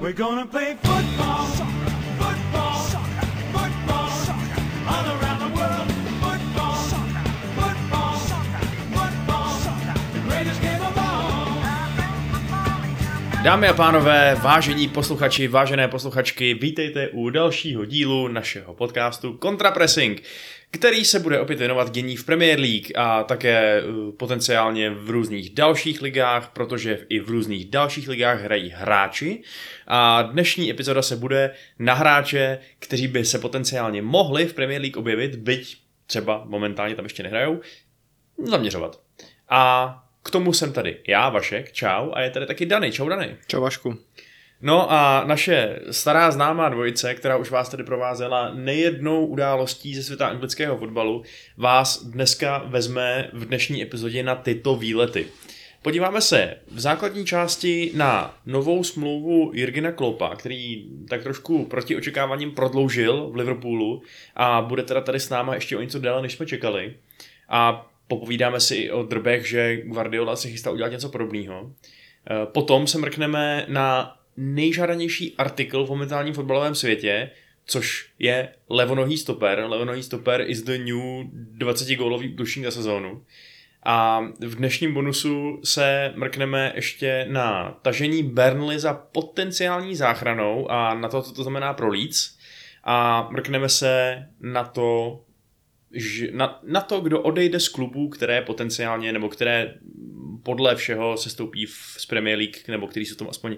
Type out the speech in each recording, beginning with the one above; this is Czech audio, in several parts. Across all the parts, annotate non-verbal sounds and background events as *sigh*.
We're gonna play football, Dámy a pánové, vážení posluchači, vážené posluchačky, vítejte u dalšího dílu našeho podcastu Contrapressing, který se bude opět věnovat dění v Premier League a také uh, potenciálně v různých dalších ligách, protože i v různých dalších ligách hrají hráči. A dnešní epizoda se bude na hráče, kteří by se potenciálně mohli v Premier League objevit, byť třeba momentálně tam ještě nehrajou, zaměřovat. A k tomu jsem tady já, Vašek, čau, a je tady taky Dany, čau Dany. Čau Vašku. No a naše stará známá dvojice, která už vás tady provázela nejednou událostí ze světa anglického fotbalu, vás dneska vezme v dnešní epizodě na tyto výlety. Podíváme se v základní části na novou smlouvu Jirgina Klopa, který tak trošku proti očekáváním prodloužil v Liverpoolu a bude teda tady s náma ještě o něco déle, než jsme čekali. A popovídáme si i o drbech, že Guardiola se chystá udělat něco podobného. Eh, Potom se mrkneme na nejžádanější artikl v momentálním fotbalovém světě, což je levonohý stoper. Levonohý stoper is the new 20 gólový útočník za sezónu. A v dnešním bonusu se mrkneme ještě na tažení Burnley za potenciální záchranou a na to, co to znamená pro Leeds. A mrkneme se na to, na, na to, kdo odejde z klubů, které potenciálně, nebo které podle všeho se stoupí v, z Premier League, nebo který jsou tom aspoň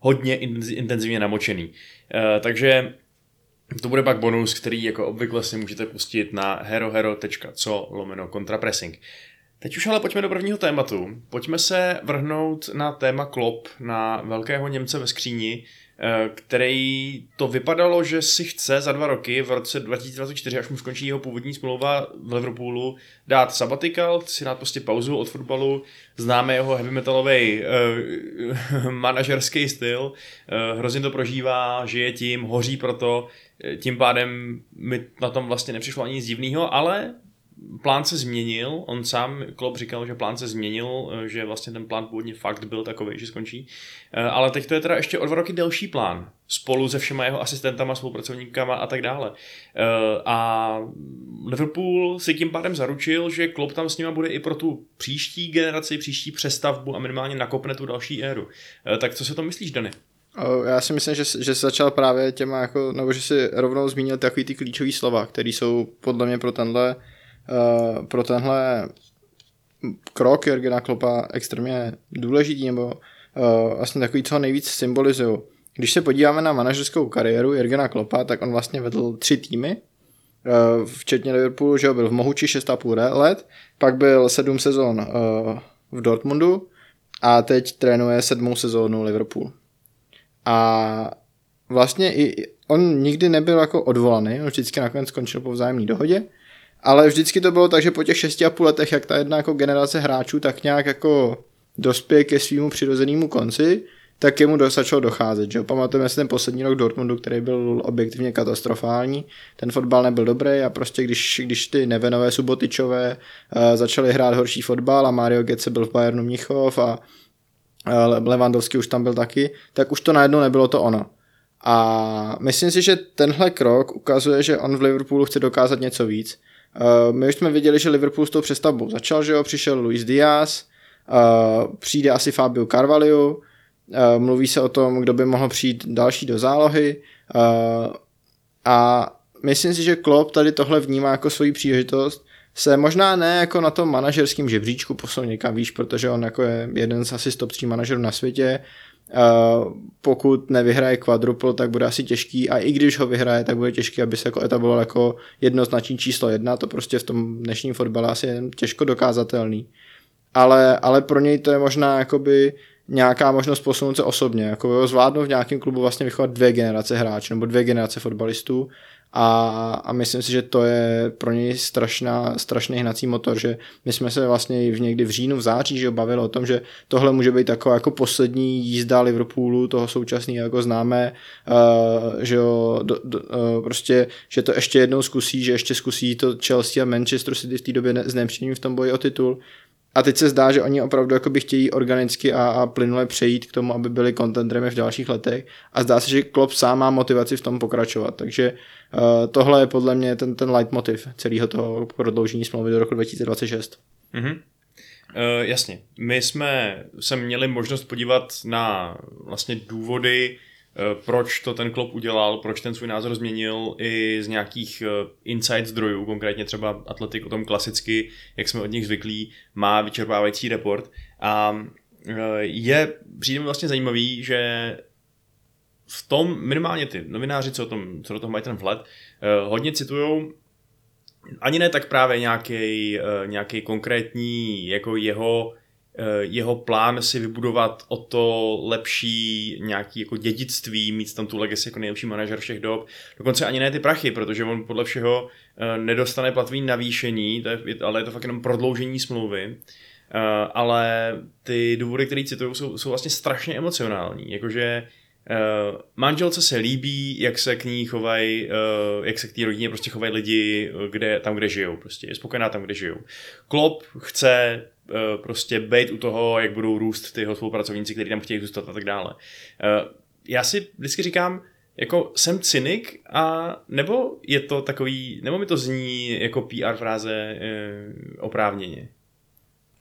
hodně intenzi- intenzivně namočený. Uh, takže to bude pak bonus, který jako obvykle si můžete pustit na herohero.co lomeno contrapressing. Teď už ale pojďme do prvního tématu. Pojďme se vrhnout na téma Klopp, na velkého Němce ve skříni, který to vypadalo, že si chce za dva roky v roce 2024, až mu skončí jeho původní smlouva v Liverpoolu, dát sabbatical, si dát prostě pauzu od fotbalu. Známe jeho heavy metalový uh, *laughs* manažerský styl, uh, hrozně to prožívá, žije tím, hoří proto, eh, tím pádem mi na tom vlastně nepřišlo ani nic divného, ale plán se změnil, on sám, Klopp říkal, že plán se změnil, eh, že vlastně ten plán původně fakt byl takový, že skončí, Eh, ale teď to je teda ještě o dva roky delší plán, spolu se všema jeho asistentama, spolupracovníkama a tak dále. Eh, A Liverpool si tím pádem zaručil, že Klopp tam s nima bude i pro tu příští generaci, příští přestavbu a minimálně nakopne tu další éru. Tak co se to myslíš, Dany? Já si myslím, že, že jsi začal právě těma, jako, nebo že si rovnou zmínil takový ty klíčové slova, které jsou podle mě pro tenhle, uh, pro tenhle krok Jurgena Kloppa extrémně důležitý, nebo uh, vlastně takový, co nejvíc symbolizují. Když se podíváme na manažerskou kariéru Jurgena Kloppa, tak on vlastně vedl tři týmy, uh, včetně Liverpoolu, že byl v Mohuči 6,5 let, pak byl sedm sezon uh, v Dortmundu a teď trénuje sedmou sezónu Liverpool. A vlastně i on nikdy nebyl jako odvolaný, on vždycky nakonec skončil po vzájemné dohodě, ale vždycky to bylo tak, že po těch 6,5 letech, jak ta jedna jako generace hráčů tak nějak jako dospěje ke svýmu přirozenému konci, tak jemu začalo docházet. Že? Pamatujeme si ten poslední rok Dortmundu, který byl objektivně katastrofální. Ten fotbal nebyl dobrý a prostě když, když ty Nevenové, Subotičové uh, začali hrát horší fotbal a Mario Götze byl v Bayernu Mnichov a uh, Lewandowski už tam byl taky, tak už to najednou nebylo to ono. A myslím si, že tenhle krok ukazuje, že on v Liverpoolu chce dokázat něco víc. Uh, my už jsme viděli, že Liverpool s tou přestavbou začal, že jo, přišel Luis Diaz, uh, přijde asi Fabio Carvalho, uh, mluví se o tom, kdo by mohl přijít další do zálohy a myslím si, že Klopp tady tohle vnímá jako svoji příležitost se možná ne jako na tom manažerském žebříčku posunout někam výš, protože on jako je jeden z asi top 3 manažerů na světě, pokud nevyhraje quadruple, tak bude asi těžký. A i když ho vyhraje, tak bude těžký, aby se jako etabloval jako jednoznačný číslo jedna, to prostě v tom dnešním fotbale asi je těžko dokázatelný. Ale, ale pro něj to je možná jakoby nějaká možnost posunout se osobně, jako zvládnout v nějakém klubu vlastně vychovat dvě generace hráčů nebo dvě generace fotbalistů a, a myslím si, že to je pro něj strašná, strašný hnací motor, že my jsme se vlastně v někdy v říjnu, v září, že bavili o tom, že tohle může být taková jako poslední jízda Liverpoolu, toho současného jako známe, uh, že jo, do, do, uh, prostě, že to ještě jednou zkusí, že ještě zkusí to Chelsea a Manchester City v té době ne, s v tom boji o titul A teď se zdá, že oni opravdu jakoby chtějí organicky a, a plynule přejít k tomu, aby byli contenderemi v dalších letech. A zdá se, že Klopp sám má motivaci v tom pokračovat. Takže uh, tohle je podle mě ten, ten leitmotiv celého toho prodloužení smlouvy do roku 2026. Mhm. Uh, jasně. My jsme se měli možnost podívat na vlastně důvody, proč to ten klub udělal, proč ten svůj názor změnil i z nějakých uh, insight zdrojů, konkrétně třeba Atletik o tom klasicky, jak jsme od nich zvyklí, má vyčerpávající report. A uh, je, přijde mi vlastně zajímavý, že v tom minimálně ty novináři, co, o tom, co do toho mají ten vhled, hodně citujou. Ani ne tak právě nějaký, nějaký konkrétní jako jeho, jeho plán si vybudovat o to lepší nějaký jako dědictví, mít tam tu legacy jako nejlepší manažer všech dob. Dokonce ani ne ty prachy, protože on podle všeho uh, nedostane platový navýšení, to je, ale je to fakt jenom prodloužení smlouvy. Uh, ale ty důvody, které citují, jsou, jsou vlastně strašně emocionální. Jakože manželce se líbí, jak se k ní chovají, jak se k té rodině prostě chovají lidi kde, tam, kde žijou. Prostě je spokojená tam, kde žijou. Klop chce prostě být u toho, jak budou růst ty jeho spolupracovníci, kteří tam chtějí zůstat a tak dále. Uh, já si vždycky říkám, jako jsem cynik a nebo je to takový, nebo mi to zní jako PR fráze uh, oprávněně?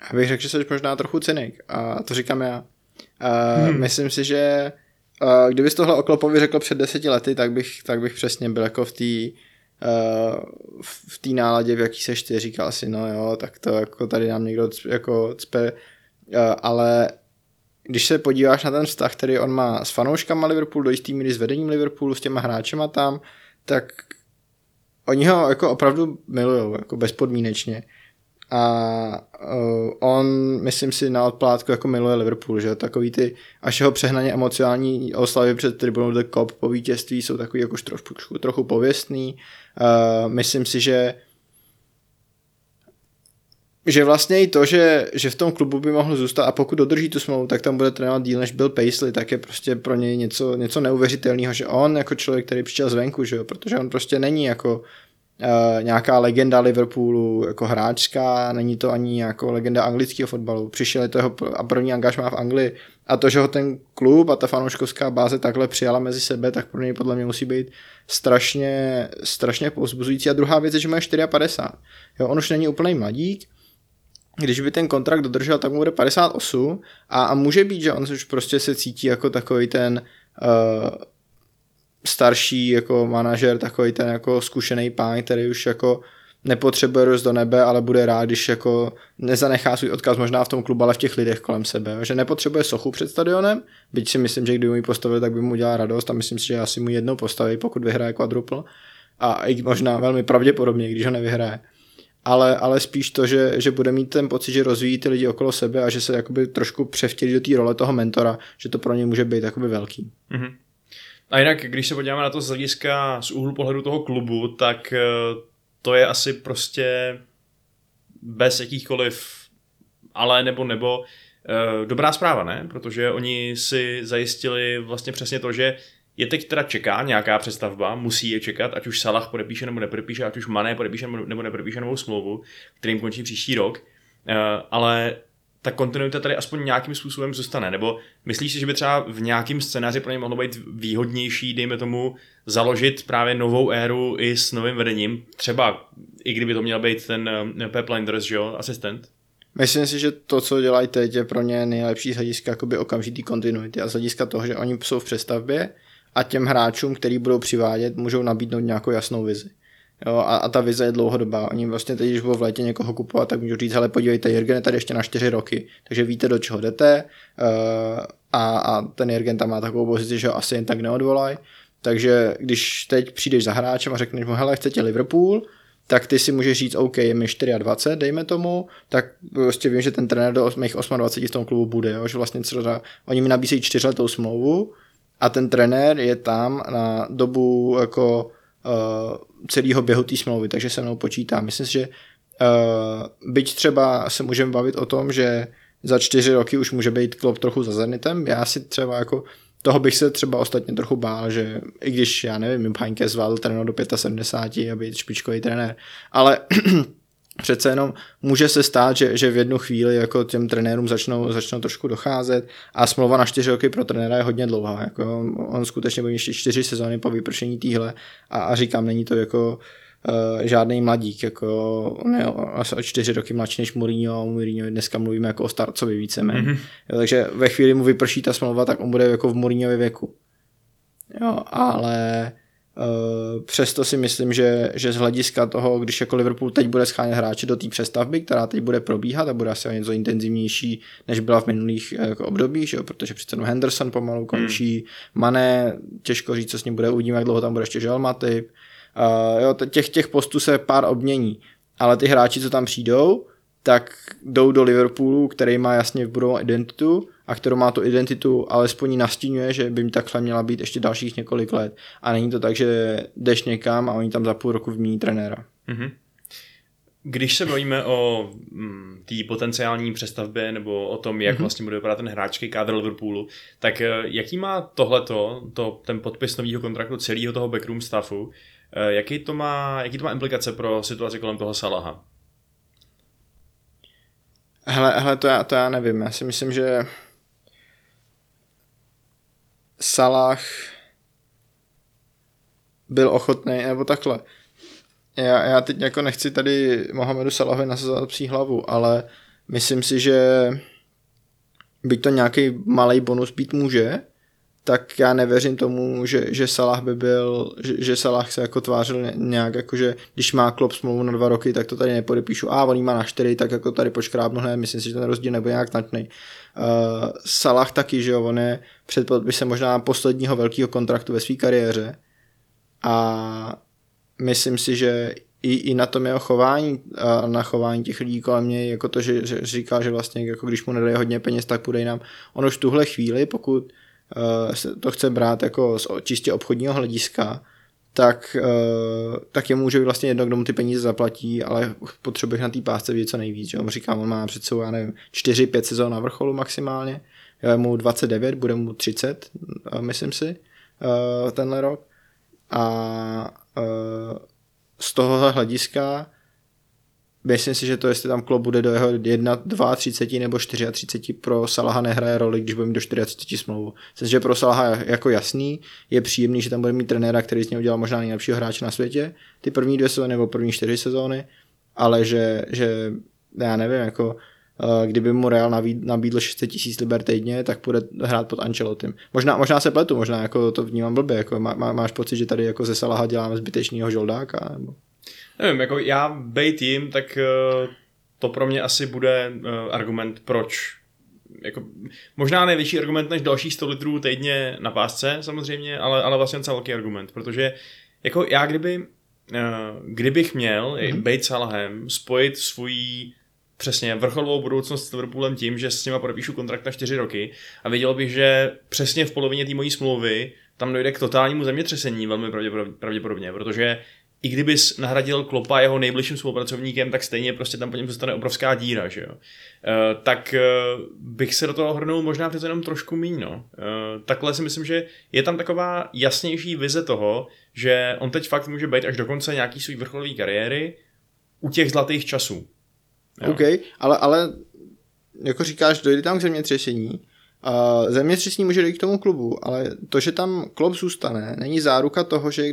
Já bych řekl, že jsi možná trochu cynik a to říkám já. Uh, hmm. Myslím si, že kdybys tohle o Klopovi řekl před deseti lety, tak bych, tak bych přesně byl jako v té v té náladě, v jaký seš ty, říkal si, no jo, tak to jako tady nám někdo jako cpe, uh, ale když se podíváš na ten vztah, který on má s fanouškama Liverpoolu, do jistý míry s vedením Liverpoolu, s těma hráčema tam, tak oni ho jako opravdu milujou, jako bezpodmínečně a uh, on, myslím si, na odplátku jako miluje Liverpool, že takový ty až jeho přehnaně emocionální oslavy před tribunou The Cop po vítězství jsou takový jako trošku, trochu pověstný. Uh, myslím si, že že vlastně i to, že, že v tom klubu by mohl zůstat a pokud dodrží tu smlouvu, tak tam bude trénovat díl než byl Paisley, tak je prostě pro něj něco, něco neuvěřitelného, že on jako člověk, který přišel zvenku, že jo, protože on prostě není jako Uh, nějaká legenda Liverpoolu jako hráčská, není to ani jako legenda anglického fotbalu. Přišel je to jeho a první angažmá v Anglii a to, že ho ten klub a ta fanouškovská báze takhle přijala mezi sebe, tak pro něj podle mě musí být strašně, strašně povzbuzující. A druhá věc je, že má 54. Jo, on už není úplný mladík, když by ten kontrakt dodržel, tak mu bude 58 a, a může být, že on už prostě se cítí jako takový ten uh, starší jako manažer, takový ten jako zkušený pán, který už jako nepotřebuje rost do nebe, ale bude rád, když jako nezanechá svůj odkaz možná v tom klubu, ale v těch lidech kolem sebe. Že nepotřebuje sochu před stadionem, byť si myslím, že kdyby mu ji postavil, tak by mu udělal radost a myslím si, že asi mu jednou postaví, pokud vyhraje quadruple. A i možná velmi pravděpodobně, když ho nevyhraje. Ale, ale spíš to, že, že bude mít ten pocit, že rozvíjí ty lidi okolo sebe a že se jakoby trošku převtělí do té role toho mentora, že to pro ně může být jakoby velký. Mm-hmm. A jinak, když se podíváme na to z hlediska, z úhlu pohledu toho klubu, tak eh, to je asi prostě bez jakýchkoliv ale nebo nebo eh, dobrá zpráva, ne? Protože oni si zajistili vlastně přesně to, že je teď teda čeká nějaká přestavba, musí je čekat, ať už Salah podepíše nebo nepodepíše, ať už Mané podepíše nebo nepodepíše novou smlouvu, kterým končí příští rok, eh, ale ta kontinuita tady aspoň nějakým způsobem zůstane? Nebo myslíš si, že by třeba v nějakém scénáři pro ně mohlo být výhodnější, dejme tomu, založit právě novou éru i s novým vedením? Třeba i kdyby to měl být ten uh, Pep Linders, že jo, asistent? Myslím si, že to, co dělají teď, je pro ně nejlepší z hlediska jakoby okamžitý kontinuity a z hlediska toho, že oni jsou v přestavbě a těm hráčům, který budou přivádět, můžou nabídnout nějakou jasnou vizi. Jo, a, a, ta vize je dlouhodobá. Oni vlastně teď, když budou v létě někoho kupovat, tak můžou říct, hele, podívejte, Jirgen je tady ještě na čtyři roky, takže víte, do čeho jdete uh, a, a ten Jirgen tam má takovou pozici, že ho asi jen tak neodvolaj. Takže když teď přijdeš za hráčem a řekneš mu, hele, chcete Liverpool, tak ty si můžeš říct, OK, je mi 24, dejme tomu, tak prostě vím, že ten trenér do mých 28 v tom klubu bude, jo? že vlastně celá, oni mi nabízejí čtyřletou smlouvu a ten trenér je tam na dobu jako celého běhu té smlouvy, takže se mnou počítá. Myslím si, že uh, byť třeba se můžeme bavit o tom, že za čtyři roky už může být klub trochu za Zenitem, já si třeba jako toho bych se třeba ostatně trochu bál, že i když, já nevím, Heinke zvládl trénovat do 75 a být špičkový trenér, ale *clears throat* přece jenom může se stát, že, že v jednu chvíli jako těm trenérům začnou, začnou trošku docházet a smlouva na čtyři roky pro trenéra je hodně dlouhá. Jako on, skutečně bude ještě čtyři sezóny po vypršení týhle a, a říkám, není to jako uh, žádný mladík, jako on je asi o čtyři roky mladší než Mourinho a Mourinho dneska mluvíme jako o starcovi víceméně. Mm-hmm. takže ve chvíli mu vyprší ta smlouva, tak on bude jako v Mourinhově věku. Jo, ale přesto si myslím, že, že z hlediska toho, když jako Liverpool teď bude schánět hráče do té přestavby, která teď bude probíhat a bude asi o něco intenzivnější, než byla v minulých jako obdobích, že jo? protože přece Henderson pomalu končí, hmm. Mané, těžko říct, co s ním bude, uvidíme, jak dlouho tam bude ještě Matip. Uh, jo, těch, těch postů se pár obmění, ale ty hráči, co tam přijdou, tak jdou do Liverpoolu, který má jasně budou identitu a kterou má tu identitu, alespoň nastínuje, že by mi takhle měla být ještě dalších několik let. A není to tak, že jdeš někam a oni tam za půl roku vymění trenéra. Mm-hmm. Když se bavíme o mm, té potenciální přestavbě nebo o tom, jak mm-hmm. vlastně bude vypadat ten hráčský kádr Liverpoolu, tak eh, jaký má tohleto, to, ten podpis nového kontraktu celého toho backroom staffu, eh, jaký to, má, jaký to má implikace pro situaci kolem toho Salaha? Hele, hele to, já, to já nevím. Já si myslím, že Salah byl ochotný, nebo takhle. Já, já teď jako nechci tady Mohamedu Salahovi nasazovat psí hlavu, ale myslím si, že byť to nějaký malý bonus být může, tak já nevěřím tomu, že, že Salah by byl, že, že Salah se jako tvářil nějak jako, že když má klop smlouvu na dva roky, tak to tady nepodepíšu. A on má na čtyři, tak jako tady počkrábnu hned, myslím si, že ten rozdíl nebude nějak značný. Uh, Salah taky, že jo, on je před podpisem možná posledního velkého kontraktu ve své kariéře a myslím si, že i, i na tom jeho chování a na chování těch lidí kolem něj, jako to, že, že říká, že vlastně jako když mu nedají hodně peněz, tak půjde nám. On už tuhle chvíli, pokud to chce brát jako z čistě obchodního hlediska, tak, uh, tak je může vlastně jedno, kdo mu ty peníze zaplatí, ale potřebuješ na té pásce vidět co nejvíc. Že? On říká, on má před sebou, já nevím, 4-5 sezón na vrcholu maximálně, je mu 29, bude mu 30, uh, myslím si, tenhle rok. A z tohohle hlediska myslím si, že to, jestli tam klub bude do jeho 1, 2, 30 nebo 34 pro Salaha nehraje roli, když bude mít do 40 smlouvu. Myslím, že pro Salaha jako jasný, je příjemný, že tam bude mít trenéra, který z něj udělal možná nejlepšího hráče na světě, ty první dvě sezóny nebo první čtyři sezóny, ale že, že já nevím, jako eh, kdyby mu Real nabídl 600 tisíc liber týdně, tak bude hrát pod Ancelotym. Možná, možná se pletu, možná jako to vnímám blbě, jako má, máš pocit, že tady jako ze Salaha děláme zbytečného žoldáka? Nebo... Nevím, jako já bejt jim, tak uh, to pro mě asi bude uh, argument, proč. Jako, možná největší argument než dalších 100 litrů týdně na pásce samozřejmě, ale, ale vlastně docela velký argument, protože jako já kdyby, uh, kdybych měl mm-hmm. bejt Salahem, spojit svůj přesně vrcholovou budoucnost s Liverpoolem tím, že s nima podepíšu kontrakt na 4 roky a věděl bych, že přesně v polovině té mojí smlouvy tam dojde k totálnímu zemětřesení velmi pravděpodobně, protože i kdybys nahradil Klopa jeho nejbližším spolupracovníkem, tak stejně prostě tam po něm zůstane obrovská díra, že jo. E, tak e, bych se do toho hrnul možná přece jenom trošku míň, no. E, takhle si myslím, že je tam taková jasnější vize toho, že on teď fakt může být až do konce nějaký svůj vrcholový kariéry u těch zlatých časů. Jo. OK, ale, ale jako říkáš, dojde tam k zemětřesení, Uh, zemětřesení může dojít k tomu klubu, ale to, že tam klub zůstane, není záruka toho, že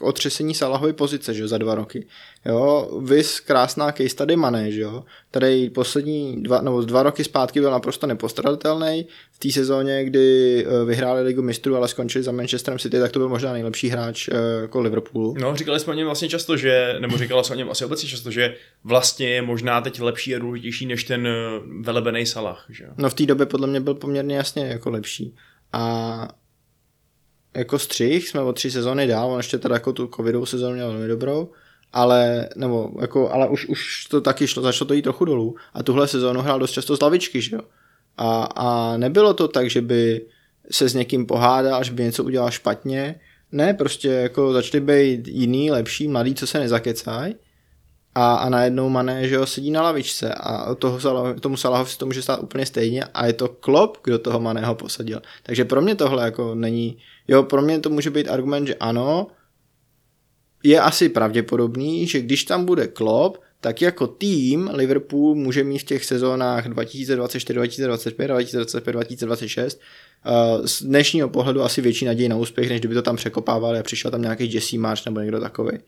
otřesení Salahovy pozice, že jo, za dva roky. Jo, vys krásná case tady Mané, že jo, tady poslední dva, nebo dva roky zpátky byl naprosto nepostradatelný. V té sezóně, kdy eh, vyhráli ligu mistrů, ale skončili za Manchesterem City, tak to byl možná nejlepší hráč eh, jako Liverpoolu. No, říkali jsme o něm vlastně často, že, nebo říkala se o něm asi obecně často, že vlastně je možná teď lepší a důležitější než ten eh, velebený Salah, že jo. No v té době podle mě byl poměrně jasně jako lepší. A jako střih, jsme o tři sezóny dál, on ještě teda jako tu covidovou sezónu měl velmi dobrou, ale, nebo jako, ale už, už to taky šlo, začalo to jít trochu dolů. A tuhle sezónu hrál dost často z lavičky, že jo. A, a nebylo to tak, že by se s někým pohádal, že by něco udělal špatně, ne, prostě jako začali být jiný, lepší, mladý, co se nezakecají a, a najednou Mané, že jo, sedí na lavičce a toho, tomu Salahovi se to může stát úplně stejně a je to Klop, kdo toho Maného posadil. Takže pro mě tohle jako není, jo, pro mě to může být argument, že ano, je asi pravděpodobný, že když tam bude Klop, tak jako tým Liverpool může mít v těch sezónách 2024, 2025, 2025, 2026 z dnešního pohledu asi větší naději na úspěch, než kdyby to tam překopávali a přišel tam nějaký Jesse March nebo někdo takový.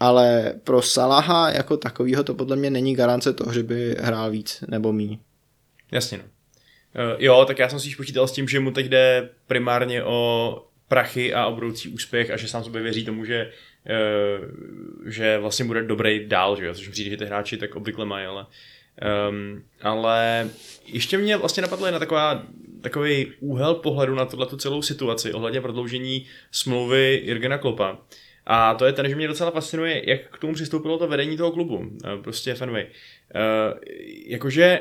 Ale pro Salaha jako takovýho to podle mě není garance toho, že by hrál víc nebo míň. Jasně no. Uh, jo, tak já jsem si počítal s tím, že mu teď jde primárně o prachy a o budoucí úspěch a že sám sobě věří tomu, že, uh, že vlastně bude dobrý dál, že jo, což přijde, že ty hráči tak obvykle mají, ale um, ale ještě mě vlastně napadlo jedna taková, takový úhel pohledu na tuhle celou situaci ohledně prodloužení smlouvy Jirgena Klopa. A to je ten, že mě docela fascinuje, jak k tomu přistoupilo to vedení toho klubu, prostě Fenway. Uh, jakože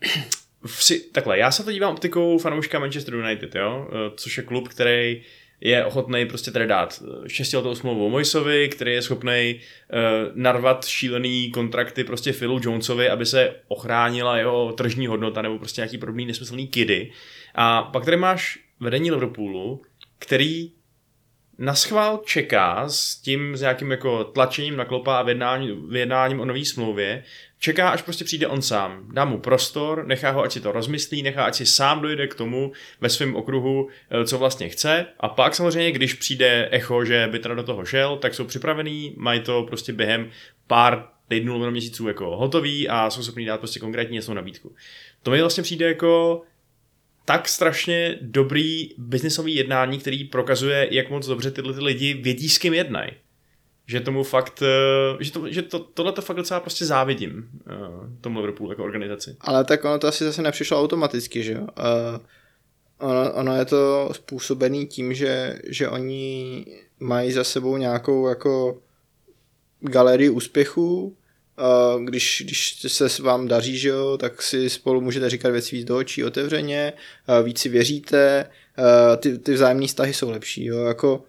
*clears throat* si, takhle, já se to dívám optikou fanouška Manchester United, jo, eh, což je klub, který je ochotný prostě tady dát eh, šestiletou smlouvu Mojsovi, který je schopný uh, narvat šílený kontrakty prostě Philu Jonesovi, aby se ochránila jeho tržní hodnota nebo prostě nějaký podobný nesmyslný kidy. A pak tady máš vedení Liverpoolu, který na schvál čeká s tím, s nějakým jako tlačením na klopa a vyjednáním, vyjednáním o nové smlouvě, čeká, až prostě přijde on sám. Dá mu prostor, nechá ho, ať si to rozmyslí, nechá, ať si sám dojde k tomu ve svém okruhu, eh, co vlastně chce. A pak samozřejmě, když přijde echo, že by teda do toho šel, tak jsou připravený, mají to prostě během pár týdnů nebo měsíců jako hotový a jsou schopni dát prostě konkrétní jasnou nabídku. To mi vlastně přijde jako tak strašně dobrý biznisový jednání, který prokazuje, jak moc dobře tyhle ty lidi vědí, s kým jednají. Že tomu fakt, eh, že, to, že to, tohle to fakt docela prostě závidím eh, tomu Liverpoolu jako organizaci. Ale tak ono to asi zase nepřišlo automaticky, že jo? Uh, ono, ono je to způsobený tím, že, že oni mají za sebou nějakou jako galerii úspěchů, když, když se vám daří, že jo, tak si spolu můžete říkat věci víc do očí otevřeně, víc si věříte, ty, ty vzájemné vztahy jsou lepší. Jo. Jako,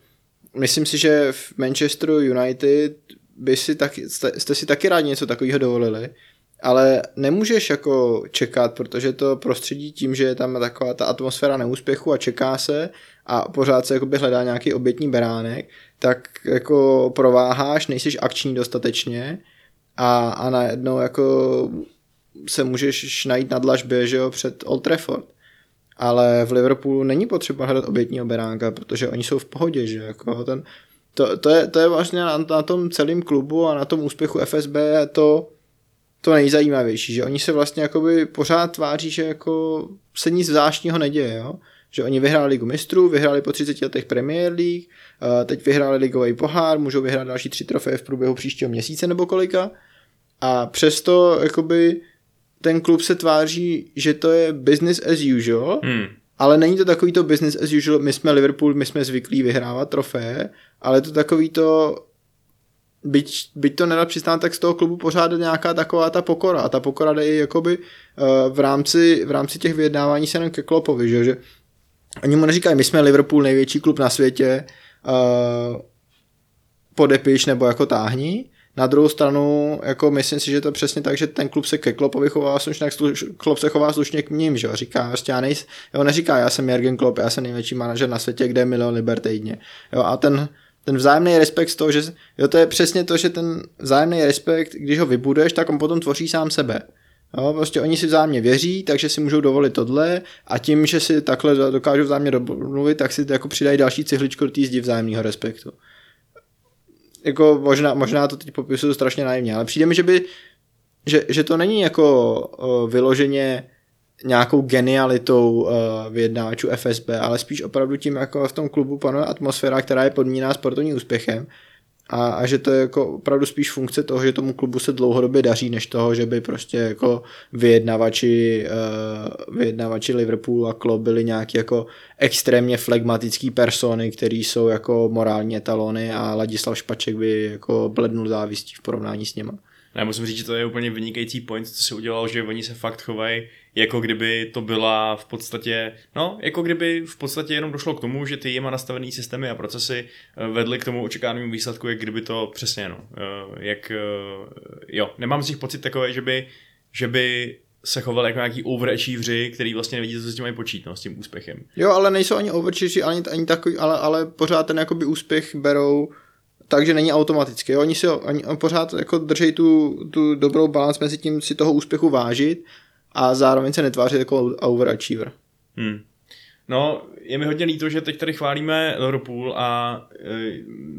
myslím si, že v Manchesteru United by si taky, jste, jste si taky rádi něco takového dovolili, ale nemůžeš jako čekat, protože to prostředí tím, že je tam taková ta atmosféra neúspěchu a čeká se a pořád se jakoby hledá nějaký obětní beránek, tak jako prováháš, nejsiš akční dostatečně a, a najednou jako se můžeš najít na dlažbě, že jo, před Old Trafford. Ale v Liverpoolu není potřeba hledat obětního beránka, protože oni jsou v pohodě, že jako ten, to, to, je, to je vlastně na, na tom celém klubu a na tom úspěchu FSB to, to nejzajímavější, že oni se vlastně jakoby pořád tváří, že jako se nic zvláštního neděje, jo? Že oni vyhráli ligu mistrů, vyhráli po 30 letech Premier League, teď vyhráli ligový pohár, můžou vyhrát další tři trofeje v průběhu příštího měsíce nebo kolika. A přesto jakoby ten klub se tváří, že to je business as usual, hmm. ale není to takový to business as usual, my jsme Liverpool, my jsme zvyklí vyhrávat trofeje, ale to takový to byť, byť to nedá přistát, tak z toho klubu pořád nějaká taková ta pokora. A ta pokora jde i jakoby uh, v rámci, v rámci těch vyjednávání se jenom ke Klopovi, že, že oni mu neříkají, my jsme Liverpool, největší klub na světě, uh, podepiš nebo jako táhni, na druhou stranu, jako myslím si, že to přesně tak, že ten klub se ke Klopovi chová slušně, jak sluš, Klop se chová slušně k ním, že jo, říká, prostě já nejs, jo, neříká, já jsem Jürgen Klopp, já jsem největší manažer na světě, kde je milion liber týdně, jo, a ten, ten vzájemný respekt z toho, že, jo, to je přesně to, že ten vzájemný respekt, když ho vybuduješ, tak on potom tvoří sám sebe. Jo, prostě oni si vzájemně věří, takže si můžou dovolit tohle a tím, že si takhle dokážou vzájemně domluvit, tak si jako přidají další cihličku do té zdi vzájemného respektu. Jako možná, možná to teď popisuju strašně naivně, ale přijde mi, že by, že, že to není jako uh, vyloženě nějakou genialitou uh, vyjednávačů FSB, ale spíš opravdu tím, jako v tom klubu panuje atmosféra, která je podmíná sportovním úspěchem a, a že to je jako opravdu spíš funkce toho, že tomu klubu se dlouhodobě daří, než toho, že by prostě jako vyjednavači, uh, vyjednavači Liverpoolu a Klopp byli nějaký jako extrémně flegmatický persony, který jsou jako morální etalony a Ladislav Špaček by jako blednul závistí v porovnání s něma. Já musím říct, že to je úplně vynikající point, co si udělal, že oni se fakt chovají, jako kdyby to byla v podstatě, no, jako kdyby v podstatě jenom došlo k tomu, že ty jima nastavený systémy a procesy eh, vedly k tomu očekávanému výsledku, jak kdyby to přesně, no, eh, jak, eh, jo, nemám z nich pocit takové, že by, že by se chovali jako nějaký overachievři, který vlastně nevidí, co s tím mají počít, no, s tím úspěchem. Jo, ale nejsou ani overachievři, ani, ani takový, ale, ale pořád ten jakoby úspěch berou tak, že není automaticky. Jo? Oni si oni pořád jako drží tu, tu dobrou balans mezi tím si toho úspěchu vážit a zároveň se netvářit jako overachiever. Hmm. No, je mi hodně líto, že teď tady chválíme Liverpool a e,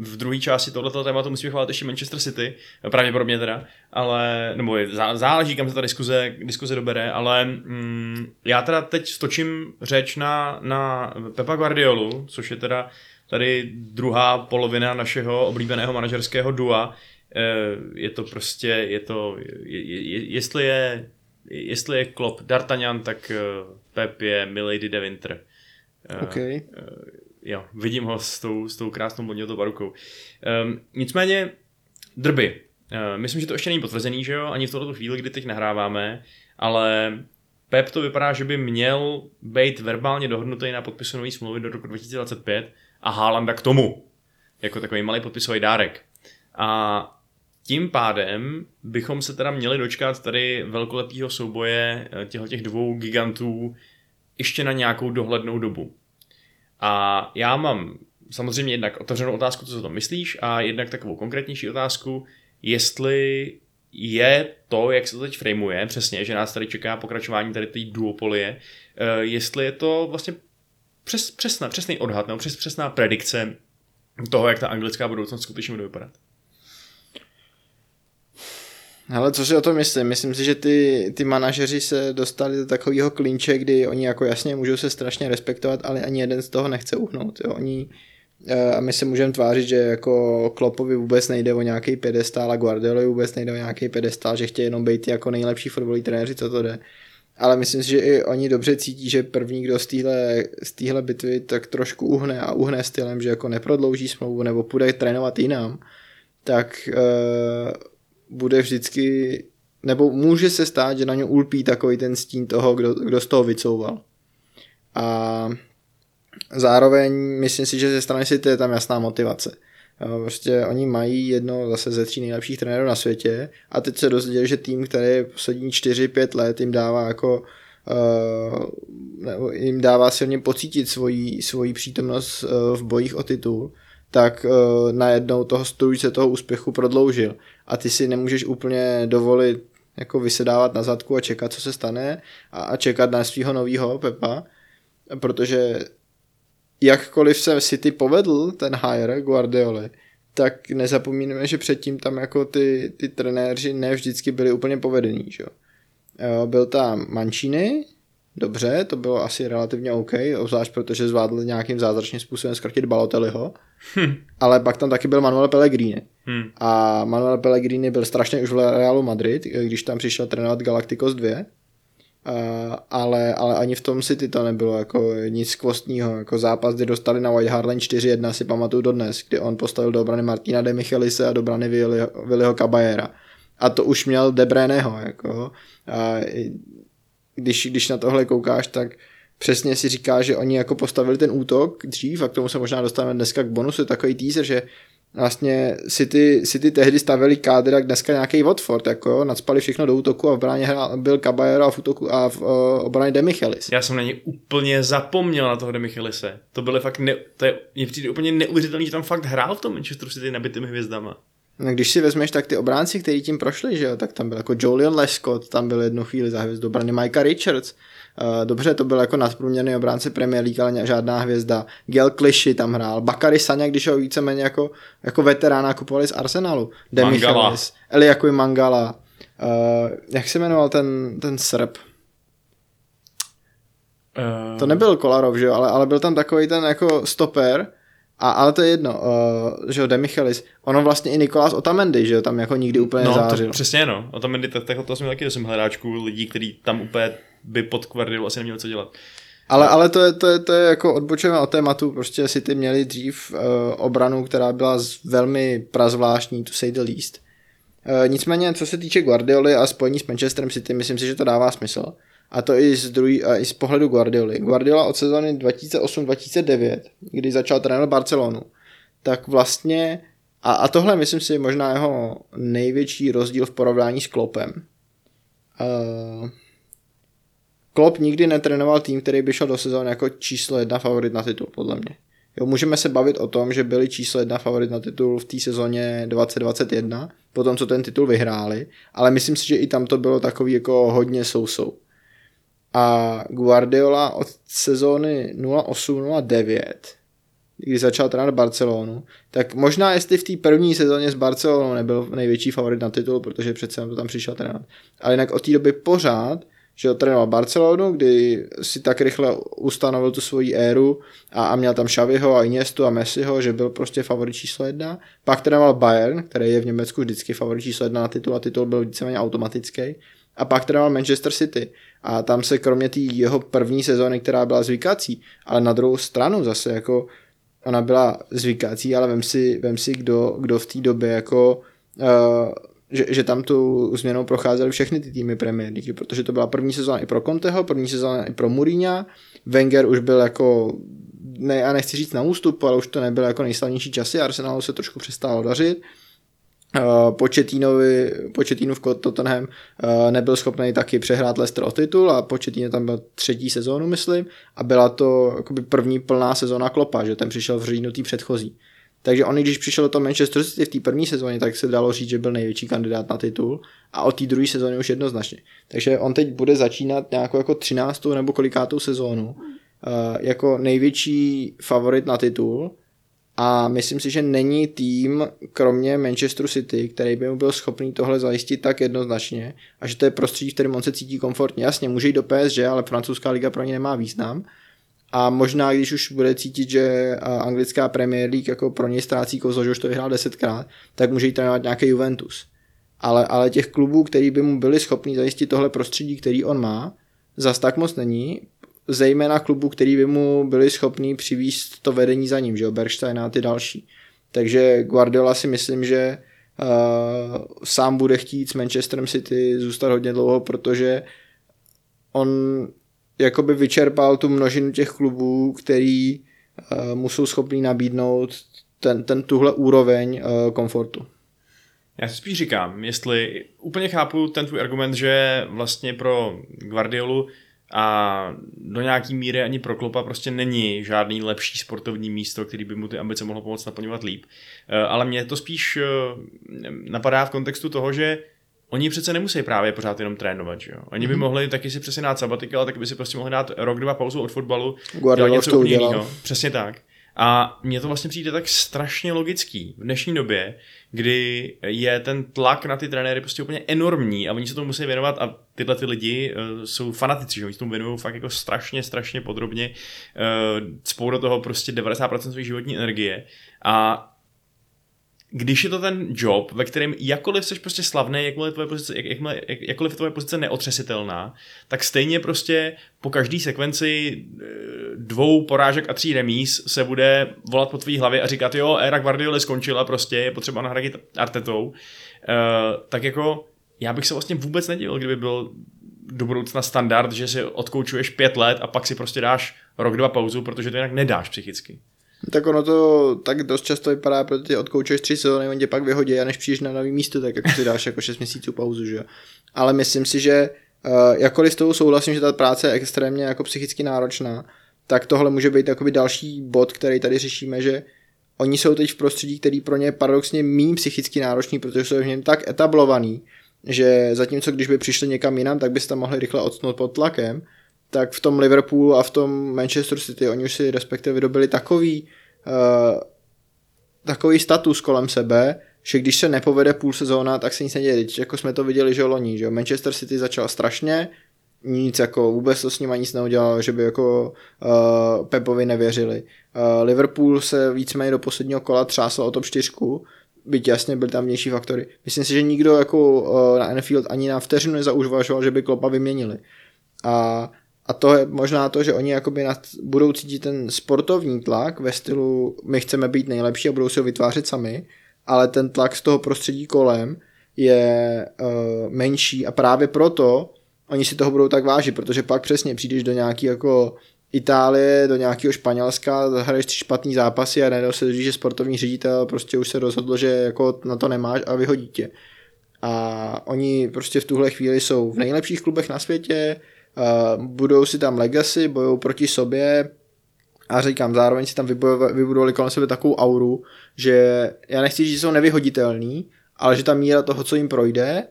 v druhé části tohoto tématu musíme chválit ještě Manchester City, pravděpodobně teda, ale, nebo je, zá, záleží, kam se ta diskuze, diskuze dobere, ale mm, já teda teď stočím řeč na, na Pepa Guardiolu, což je teda tady druhá polovina našeho oblíbeného manažerského dua. E, je to prostě, je to, je, je, jestli je jestli je Klopp D'Artagnan, tak e, Pep je Milady de Winter. Okay. Uh, jo, vidím ho s tou, s tou krásnou blondětou barukou. Um, nicméně, drby. Uh, myslím, že to ještě není potvrzený, že jo, ani v tuto chvíli, kdy teď nahráváme, ale Pep to vypadá, že by měl být verbálně dohodnutý na podpisu nový smlouvy do roku 2025 a Haalanda k tomu, jako takový malý podpisový dárek. A tím pádem bychom se teda měli dočkat tady velkolepého souboje těchto těch dvou gigantů ještě na nějakou dohlednou dobu. A já mám samozřejmě jednak otevřenou otázku, co si to myslíš, a jednak takovou konkrétnější otázku, jestli je to, jak se to teď frameuje, přesně, že nás tady čeká pokračování tady té duopolie, eh, jestli je to vlastně přes, přesná, přesný odhad, nebo přes, přesná predikce toho, jak ta anglická budoucnost skutečně bude vypadat. Ale co si o to myslím? Myslím si, že ty, ty manažeři se dostali do takového klinče, kdy oni jako jasně můžou se strašně respektovat, ale ani jeden z toho nechce uhnout. Jo? Oni, eh, a my se můžeme tvářit, že jako Klopovi vůbec nejde o nějaký pedestál a Guardiolovi vůbec nejde o nějaký pedestál, že chtějí jenom být jako nejlepší fotbalový trenéři, co to jde. Ale myslím si, že i oni dobře cítí, že první, kdo z téhle, z téhle bitvy tak trošku uhne a uhne stylem, že jako neprodlouží smlouvu nebo půjde trénovat jinam, tak uh, bude vždycky, nebo může se stát, že na ně ulpí takový ten stín toho, kdo, kdo z toho vycouval. A zároveň myslím si, že ze strany si to je tam jasná motivace. Prostě oni mají jedno zase ze tří nejlepších trenérů na světě a teď se dozvěděli, že tým, který poslední 4-5 let jim dává jako uh, jim dává silně pocítit svoji, svoji přítomnost uh, v bojích o titul, tak uh, najednou toho strůjce toho úspěchu prodloužil. A ty si nemůžeš úplně dovolit jako vysedávat na zadku a čekat, co se stane a, a čekat na svého nového Pepa, protože jakkoliv se City povedl ten hire Guardioli, tak nezapomínáme, že předtím tam jako ty, ty trenéři ne vždycky byli úplně povedení. Že? Byl tam Mancini, dobře, to bylo asi relativně OK, obzvlášť protože zvládl nějakým zázračným způsobem zkrotit Balotelliho, hm. ale pak tam taky byl Manuel Pellegrini. Hm. A Manuel Pellegrini byl strašně už v Realu Madrid, když tam přišel trénovat Galacticos 2, Uh, ale, ale ani v tom City to nebylo jako nic skvostního, jako zápas, kdy dostali na White Hart Lane 4-1, si pamatuju dodnes, kdy on postavil do obrany Martina de Michelise a do obrany Viliho Caballera. A to už měl De Breného, jako. A když, když na tohle koukáš, tak přesně si říká, že oni jako postavili ten útok dřív a k tomu se možná dostaneme dneska k bonusu, takový teaser, že vlastně City, City tehdy stavili kádr jak dneska nějaký Watford, jako nadspali všechno do útoku a v bráně hrál, byl Caballero a v útoku a v uh, obraně Demichelis. Já jsem na ně úplně zapomněl na toho Demichelise. To bylo fakt, ne, to je, mě přijde úplně neuvěřitelný, že tam fakt hrál v tom Manchesteru City nabitými hvězdama. No, když si vezmeš, tak ty obránci, kteří tím prošli, že jo, tak tam byl jako Julian Lescott, tam byl jednu chvíli za hvězdu obrany Micah Richards, Uh, dobře, to byl jako nadprůměrný obránce Premier League, ale žádná hvězda. Gel Clichy tam hrál. Bakary Saňa, když ho víceméně jako, jako veterána kupovali z Arsenalu. Demichelis, Eli jako Mangala. Uh, jak se jmenoval ten, ten Srb? Uh... To nebyl Kolarov, že jo, ale, ale byl tam takový ten jako stoper, a, ale to je jedno, uh, že jo, Demichelis, ono vlastně i Nikolás Otamendi, že jo, tam jako nikdy úplně no, nezářil. To, přesně no, Otamendi, tak, tak to jsme taky jsem hledáčků lidí, kteří tam úplně by pod Guardiolu asi neměl co dělat. Ale, ale to, je, to, je, to je jako odbočujeme od tématu, prostě si ty měli dřív uh, obranu, která byla velmi prazvláštní, to say the least. Uh, nicméně, co se týče Guardioli a spojení s Manchesterem City, myslím si, že to dává smysl. A to i z, druhý, uh, i z pohledu Guardioli. Guardiola od sezóny 2008-2009, kdy začal trénovat Barcelonu, tak vlastně, a, a tohle myslím si možná jeho největší rozdíl v porovnání s Klopem. Uh, Klopp nikdy netrénoval tým, který by šel do sezóny jako číslo jedna favorit na titul, podle mě. Jo, můžeme se bavit o tom, že byli číslo jedna favorit na titul v té sezóně 2021, potom co ten titul vyhráli, ale myslím si, že i tam to bylo takový jako hodně sousou. A Guardiola od sezóny 08-09, kdy začal trénovat Barcelonu, tak možná jestli v té první sezóně s Barcelonou nebyl největší favorit na titul, protože přece to tam přišel trénovat. Ale jinak od té doby pořád že trénoval Barcelonu, kdy si tak rychle ustanovil tu svoji éru a, a měl tam Xaviho a Iniestu a Messiho, že byl prostě favorit číslo jedna. Pak trénoval Bayern, který je v Německu vždycky favorit číslo jedna na titul a titul byl víceméně automatický. A pak trénoval Manchester City. A tam se kromě té jeho první sezóny, která byla zvykací, ale na druhou stranu zase jako ona byla zvykací, ale vem si, vem si kdo, kdo v té době jako uh, že, že tam tu změnou procházely všechny ty týmy Premier League, protože to byla první sezóna i pro Conteho, první sezóna i pro Mourinho, Wenger už byl jako ne, já nechci říct na ústup, ale už to nebylo jako nejslavnější časy, Arsenalu se trošku přestalo dařit. Uh, Početínovi, Početínův Tottenham uh, nebyl schopný taky přehrát Leicester o titul a Početín tam byl třetí sezónu, myslím, a byla to jakoby první plná sezóna Klopa, že ten přišel v říjnu předchozí. Takže on, když přišel do toho Manchester City v té první sezóně, tak se dalo říct, že byl největší kandidát na titul a od té druhé sezóny už jednoznačně. Takže on teď bude začínat nějakou jako 13. nebo kolikátou sezónu uh, jako největší favorit na titul a myslím si, že není tým, kromě Manchester City, který by mu byl schopný tohle zajistit tak jednoznačně a že to je prostředí, v kterém on se cítí komfortně. Jasně, může jít do PSG, ale francouzská liga pro ně nemá význam a možná, když už bude cítit, že anglická Premier League jako pro něj ztrácí kozo, že už to vyhrál desetkrát, tak může jít trénovat nějaký Juventus. Ale, ale těch klubů, který by mu byli schopni zajistit tohle prostředí, který on má, zas tak moc není, zejména klubů, který by mu byli schopni přivíst to vedení za ním, že jo, Bergstein a ty další. Takže Guardiola si myslím, že uh, sám bude chtít s Manchesterem City zůstat hodně dlouho, protože on jakoby vyčerpal tu množinu těch klubů, který uh, mu jsou schopný nabídnout ten, ten tuhle úroveň uh, komfortu. Já si spíš říkám, jestli úplně chápu ten tvůj argument, že vlastně pro Guardiolu a do nějaký míry ani pro Klopa prostě není žádný lepší sportovní místo, který by mu ty ambice mohlo pomoct naplňovat líp. Eh, ale mě to spíš napadá v kontextu toho, že Oni přece nemusí právě pořád jenom trénovat, že jo? Oni by mm-hmm. mohli taky si přesně dát sabatikal, ale taky by si prostě mohli dát rok, dva pauzu od fotbalu, dělat něco úplně jiného. Přesně tak. A mně to vlastně přijde tak strašně logický v dnešní době, kdy je ten tlak na ty trenéry prostě úplně enormní a oni se tomu musí věnovat a tyhle ty lidi uh, jsou fanatici, že? Oni se tomu věnují fakt jako strašně, strašně podrobně, uh, spou do toho prostě 90% své životní energie a když je to ten job, ve kterém jakkoliv jsi prostě slavný, jakkoliv je tvoje pozice, jak, jak, jakkoliv je tvoje pozice neotřesitelná, tak stejně prostě po každé sekvenci eh, dvou porážek a tří remíz se bude volat po tvý hlavě a říkat, jo, éra Guardiola skončila prostě, je potřeba nahradit Artetou. Uh, tak jako já bych se vlastně vůbec nedivil, kdyby byl do budoucna standard, že si odkoučuješ pět let a pak si prostě dáš rok, dva pauzu, protože to jinak nedáš psychicky. Tak ono to tak dost často vypadá, protože ty odkoučuješ tři sezóny, on tě pak vyhodí a než přijdeš na nový místo, tak jako si dáš jako 6 měsíců pauzu, že jo. Ale myslím si, že uh, jakkoliv s tou souhlasím, že ta práce je extrémně jako psychicky náročná, tak tohle může být jakoby další bod, který tady řešíme, že oni jsou teď v prostředí, který pro ně je paradoxně méně psychicky náročný, protože jsou v něm tak etablovaný, že zatímco když by přišli někam jinam, tak by se tam mohli rychle odstnout pod tlakem, tak v tom Liverpoolu a v tom Manchester City oni už si respektive vydobili takový uh, takový status kolem sebe, že když se nepovede půl sezóna, tak se nic neděje. Jako jsme to viděli, že loni, že Manchester City začal strašně, nic jako vůbec to s ním nic neudělalo, že by jako uh, Pepovi nevěřili. Uh, Liverpool se víceméně do posledního kola třásl o top 4, byť jasně byly tam vnější faktory. Myslím si, že nikdo jako uh, na Anfield ani na vteřinu nezaužvažoval, že by Klopa vyměnili. A a to je možná to, že oni jakoby nad, budou cítit ten sportovní tlak ve stylu my chceme být nejlepší a budou si ho vytvářet sami, ale ten tlak z toho prostředí kolem je uh, menší a právě proto oni si toho budou tak vážit, protože pak přesně přijdeš do nějaký jako Itálie, do nějakého Španělska, zahraješ tři špatný zápasy a najednou se že sportovní ředitel prostě už se rozhodl, že jako na to nemáš a vyhodí tě. A oni prostě v tuhle chvíli jsou v nejlepších klubech na světě, budou si tam legacy, bojují proti sobě A říkám, zároveň si tam vybudovali, kolem sebe takovou auru, že já nechci říct, že jsou nevyhoditelný, ale že ta míra toho, co jim projde,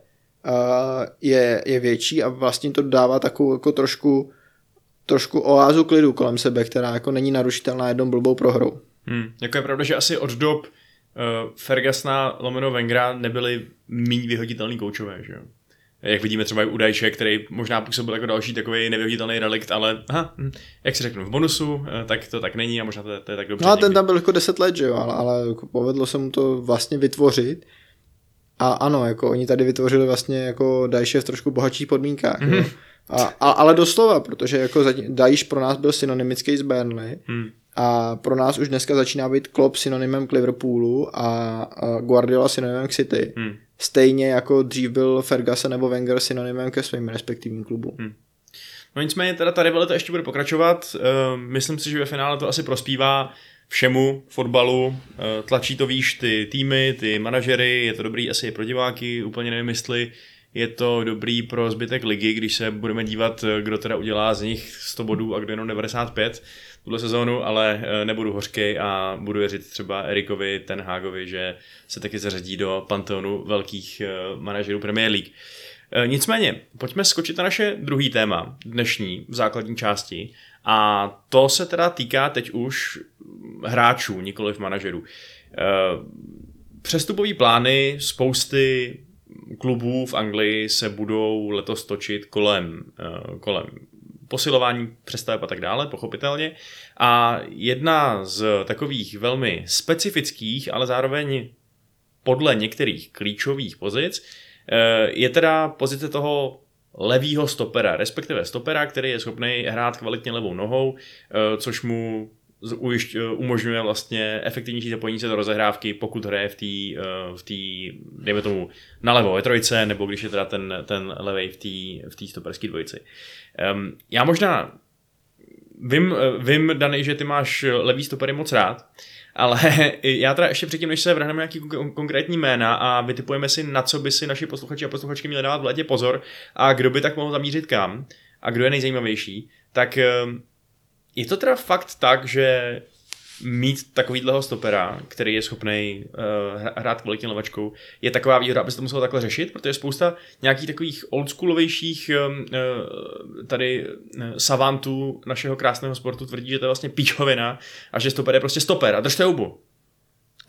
uh, je, je větší a vlastně to dává takovou jako trošku, trošku oázu klidu kolem sebe, která jako není narušitelná jednou blbou prohrou. Hmm. Jako je pravda, že asi od dob uh, Fergasna lomeno Vengra nebyli méně vyhoditelný koučové, že jo? Jak vidíme třeba i u Dajče, který možná působil jako další takový nevyhoditelný relikt, ale aha, hm, jak si řeknu, v bonusu, eh, tak to tak není a možná to, je- to je tak dobře. No a ten někdy. tam byl jako 10 let, že jo, ale, ale jako povedlo se mu to vlastně vytvořit. A ano, jako oni tady vytvořili vlastně jako Daesh v trošku bohatších podmínkách. Mm-hmm. Jo. A, a, ale doslova, protože jako Daesh pro nás byl synonymický z Burnley Hmm. a pro nás už dneska začíná být Klopp synonymem k Liverpoolu a, a Guardiola synonymem k City. Hmm. Stejně jako dřív byl Ferguson nebo Wenger synonymem ke svým respektivním klubům. No nicméně teda ta rivalita ještě bude pokračovat. Eh, Myslím si, že ve finále to asi prospívá všemu fotbalu. Eh, Tlačí to výš ty týmy, ty manažery, je to dobrý asi i pro diváky, úplně nevím, jestli je to dobrý pro zbytek ligy, když se budeme dívat, kdo teda udělá z nich 100 bodů a kdo jenom 95 tuhle sezónu, ale eh, nebudu hořkej a budu věřit třeba Erikovi Tenhagovi, že se taky zařadí do panteonu velkých eh, manažerů Premier League. E, Nicméně, pojďme skočit na naše druhý téma, dnešní, v základní části. A to se teda týká teď už hráčů, nikoliv manažerů. Přestupové plány spousty klubů v Anglii se budou letos točit kolem, kolem posilování přestaveb a tak dále, pochopitelně. A jedna z takových velmi specifických, ale zároveň podle některých klíčových pozic eh, je teda pozice toho levýho stopera, respektive stopera, který je schopný hrát kvalitně levou nohou, eh, což mu eh, umožňuje vlastně efektivnější zapojení se do rozehrávky, pokud hraje v té, v té, dejme tomu, na levo ve trojce, nebo když je teda ten, ten levej v té v stoperské dvojici. Um, já možná vím, eh, vím, Dany, že ty máš levý stopery moc rád, ale *laughs* já teda ještě předtím, než se vrhneme nějaký kon- konkrétní jména a vytipujeme si, na co by si naši posluchači a posluchačky měli dávat v létě pozor a kdo by tak mohl zamířit kam a kdo je nejzajímavější, tak eh, je to teda fakt tak, že mít takovýhleho stopera, který je schopný uh, hrát kvalitně levačkou, je taková výhoda, aby se to muselo takhle řešit, protože spousta nějakých takových oldschoolovějších uh, tady uh, savantů našeho krásného sportu tvrdí, že to je vlastně píčovina a že stoper je prostě stoper a držte hubu.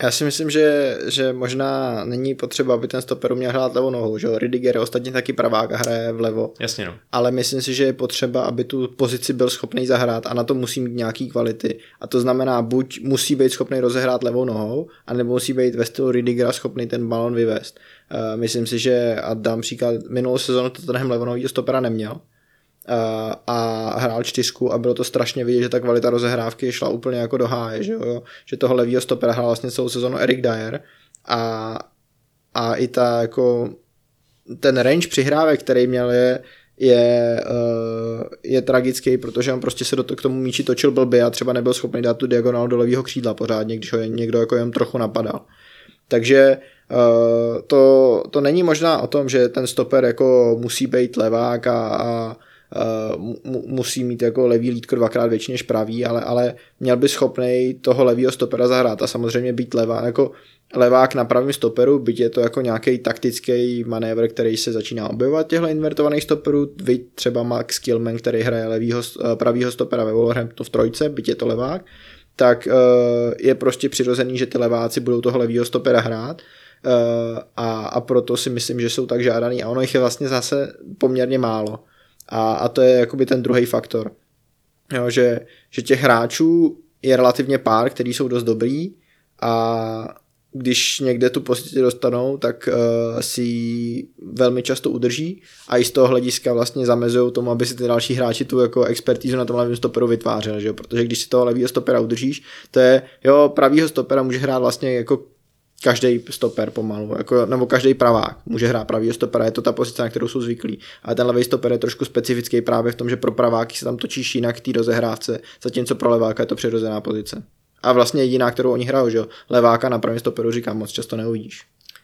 Já si myslím, že, že možná není potřeba, aby ten stoper uměl hrát levou nohou, že? Ridiger je ostatně taky pravák a hraje vlevo. Jasně no. ale myslím si, že je potřeba, aby tu pozici byl schopný zahrát a na to musí mít nějaký kvality. A to znamená, buď musí být schopný rozehrát levou nohou, anebo musí být ve stylu Ridigera schopný ten balon vyvést. Uh, myslím si, že, a dám příklad, minulou sezonu to tenhle levonový stopera neměl, a hrál čtyřku a bylo to strašně vidět, že ta kvalita rozehrávky šla úplně jako do háje, že, jo? že toho levýho stopera hrál vlastně celou sezonu Eric Dyer a, a i ta jako ten range přihrávek, který měl je, je, uh, je tragický, protože on prostě se do to, k tomu míči točil blbě a třeba nebyl schopný dát tu diagonál do levého křídla pořádně, když ho někdo jako jen trochu napadal. Takže uh, to, to není možná o tom, že ten stoper jako musí být levák a, a musí mít jako levý lítko dvakrát větší než pravý, ale, ale měl by schopný toho levýho stopera zahrát a samozřejmě být levá, jako levák na pravém stoperu, byť je to jako nějaký taktický manévr, který se začíná objevovat těchto invertovaných stoperů, vy třeba Max Killman, který hraje levýho, eh, pravýho stopera ve Wolverhamptonu v trojce, byť je to levák, tak uh, je prostě přirozený, že ty leváci budou toho levýho stopera hrát a, a proto si myslím, že jsou tak žádaný a ono jich je vlastně zase poměrně málo. A, a to je jakoby ten druhý faktor. Jo, že, že těch hráčů je relativně pár, který jsou dost dobrý a když někde tu pozici dostanou, tak uh, si ji velmi často udrží a i z toho hlediska vlastně zamezují tomu, aby si ty další hráči tu jako expertízu na tom levém stoperu vytvářeli, že jo? protože když si toho levého stopera udržíš, to je, jo, pravýho stopera může hrát vlastně jako každý stoper pomalu, jako, nebo každý pravák může hrát pravýho stopera, je to ta pozice, na kterou jsou zvyklí. Ale ten levý stoper je trošku specifický právě v tom, že pro praváky se tam točíš jinak té rozehrávce, zatímco pro leváka je to přirozená pozice. A vlastně jediná, kterou oni hrajou, že jo, leváka na pravém stoperu říkám, moc často neuvidíš.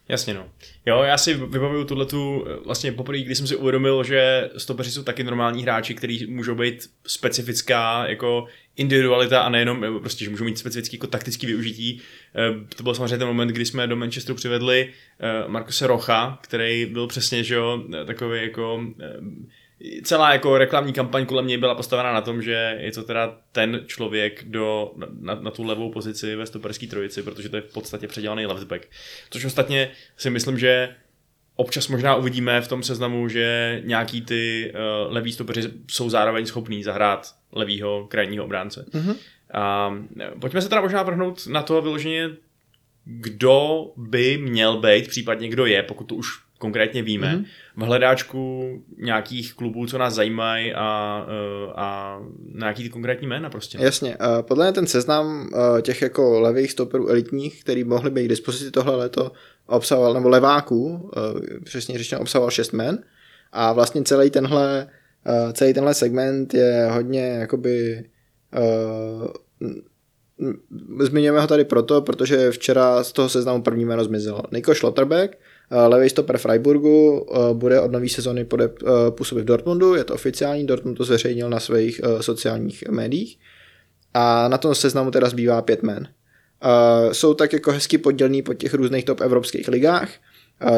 Jasně no. Jo, já si vybavuju tuhle tu, vlastně poprvé, když jsem si uvědomil, že stopeři jsou taky normální hráči, kteří můžou být specifická jako individualita a nejenom eh, prostě, že můžou mít specifický jako taktický využití. Eh, To byl samozřejmě ten moment, kdy jsme do Manchesteru přivedli eh, Markose Rocha, který byl přesně, že jo, takový jako celá jako reklamní kampaň kolem něj byla postavená na tom, že je to teda ten člověk do, na, na tu levou pozici ve stoperské trojici, protože to je v podstatě předělaný leftback. Což ostatně si myslím, že občas možná uvidíme v tom seznamu, že nějaký ty uh, leví stopeři jsou zároveň schopní zahrát levýho krajního obránce. Mm-hmm. A pojďme se teda možná vrhnout na to vyloženě, kdo by měl být, případně kdo je, pokud to už konkrétně víme, mm-hmm. v hledáčku nějakých klubů, co nás zajímají a, eh, a nějaký ty konkrétní jména prostě. Jasně, uh, podle mě ten seznam uh, těch jako levých stoperů elitních, který mohli být k dispozici tohle leto, obsahoval, nebo leváků, přesně řečeno obsahoval šest men a vlastně celý tenhle, celý tenhle segment je hodně jakoby Zmiňujeme ho tady proto, protože včera z toho seznamu první jméno zmizelo. Niko Schlotterbeck, levý stoper Freiburgu, bude od nové sezony pode, působit v Dortmundu, je to oficiální, Dortmund to zveřejnil na svých sociálních médiích. A na tom seznamu teda zbývá pět men. Jsou tak jako hezky podělní po těch různých top evropských ligách.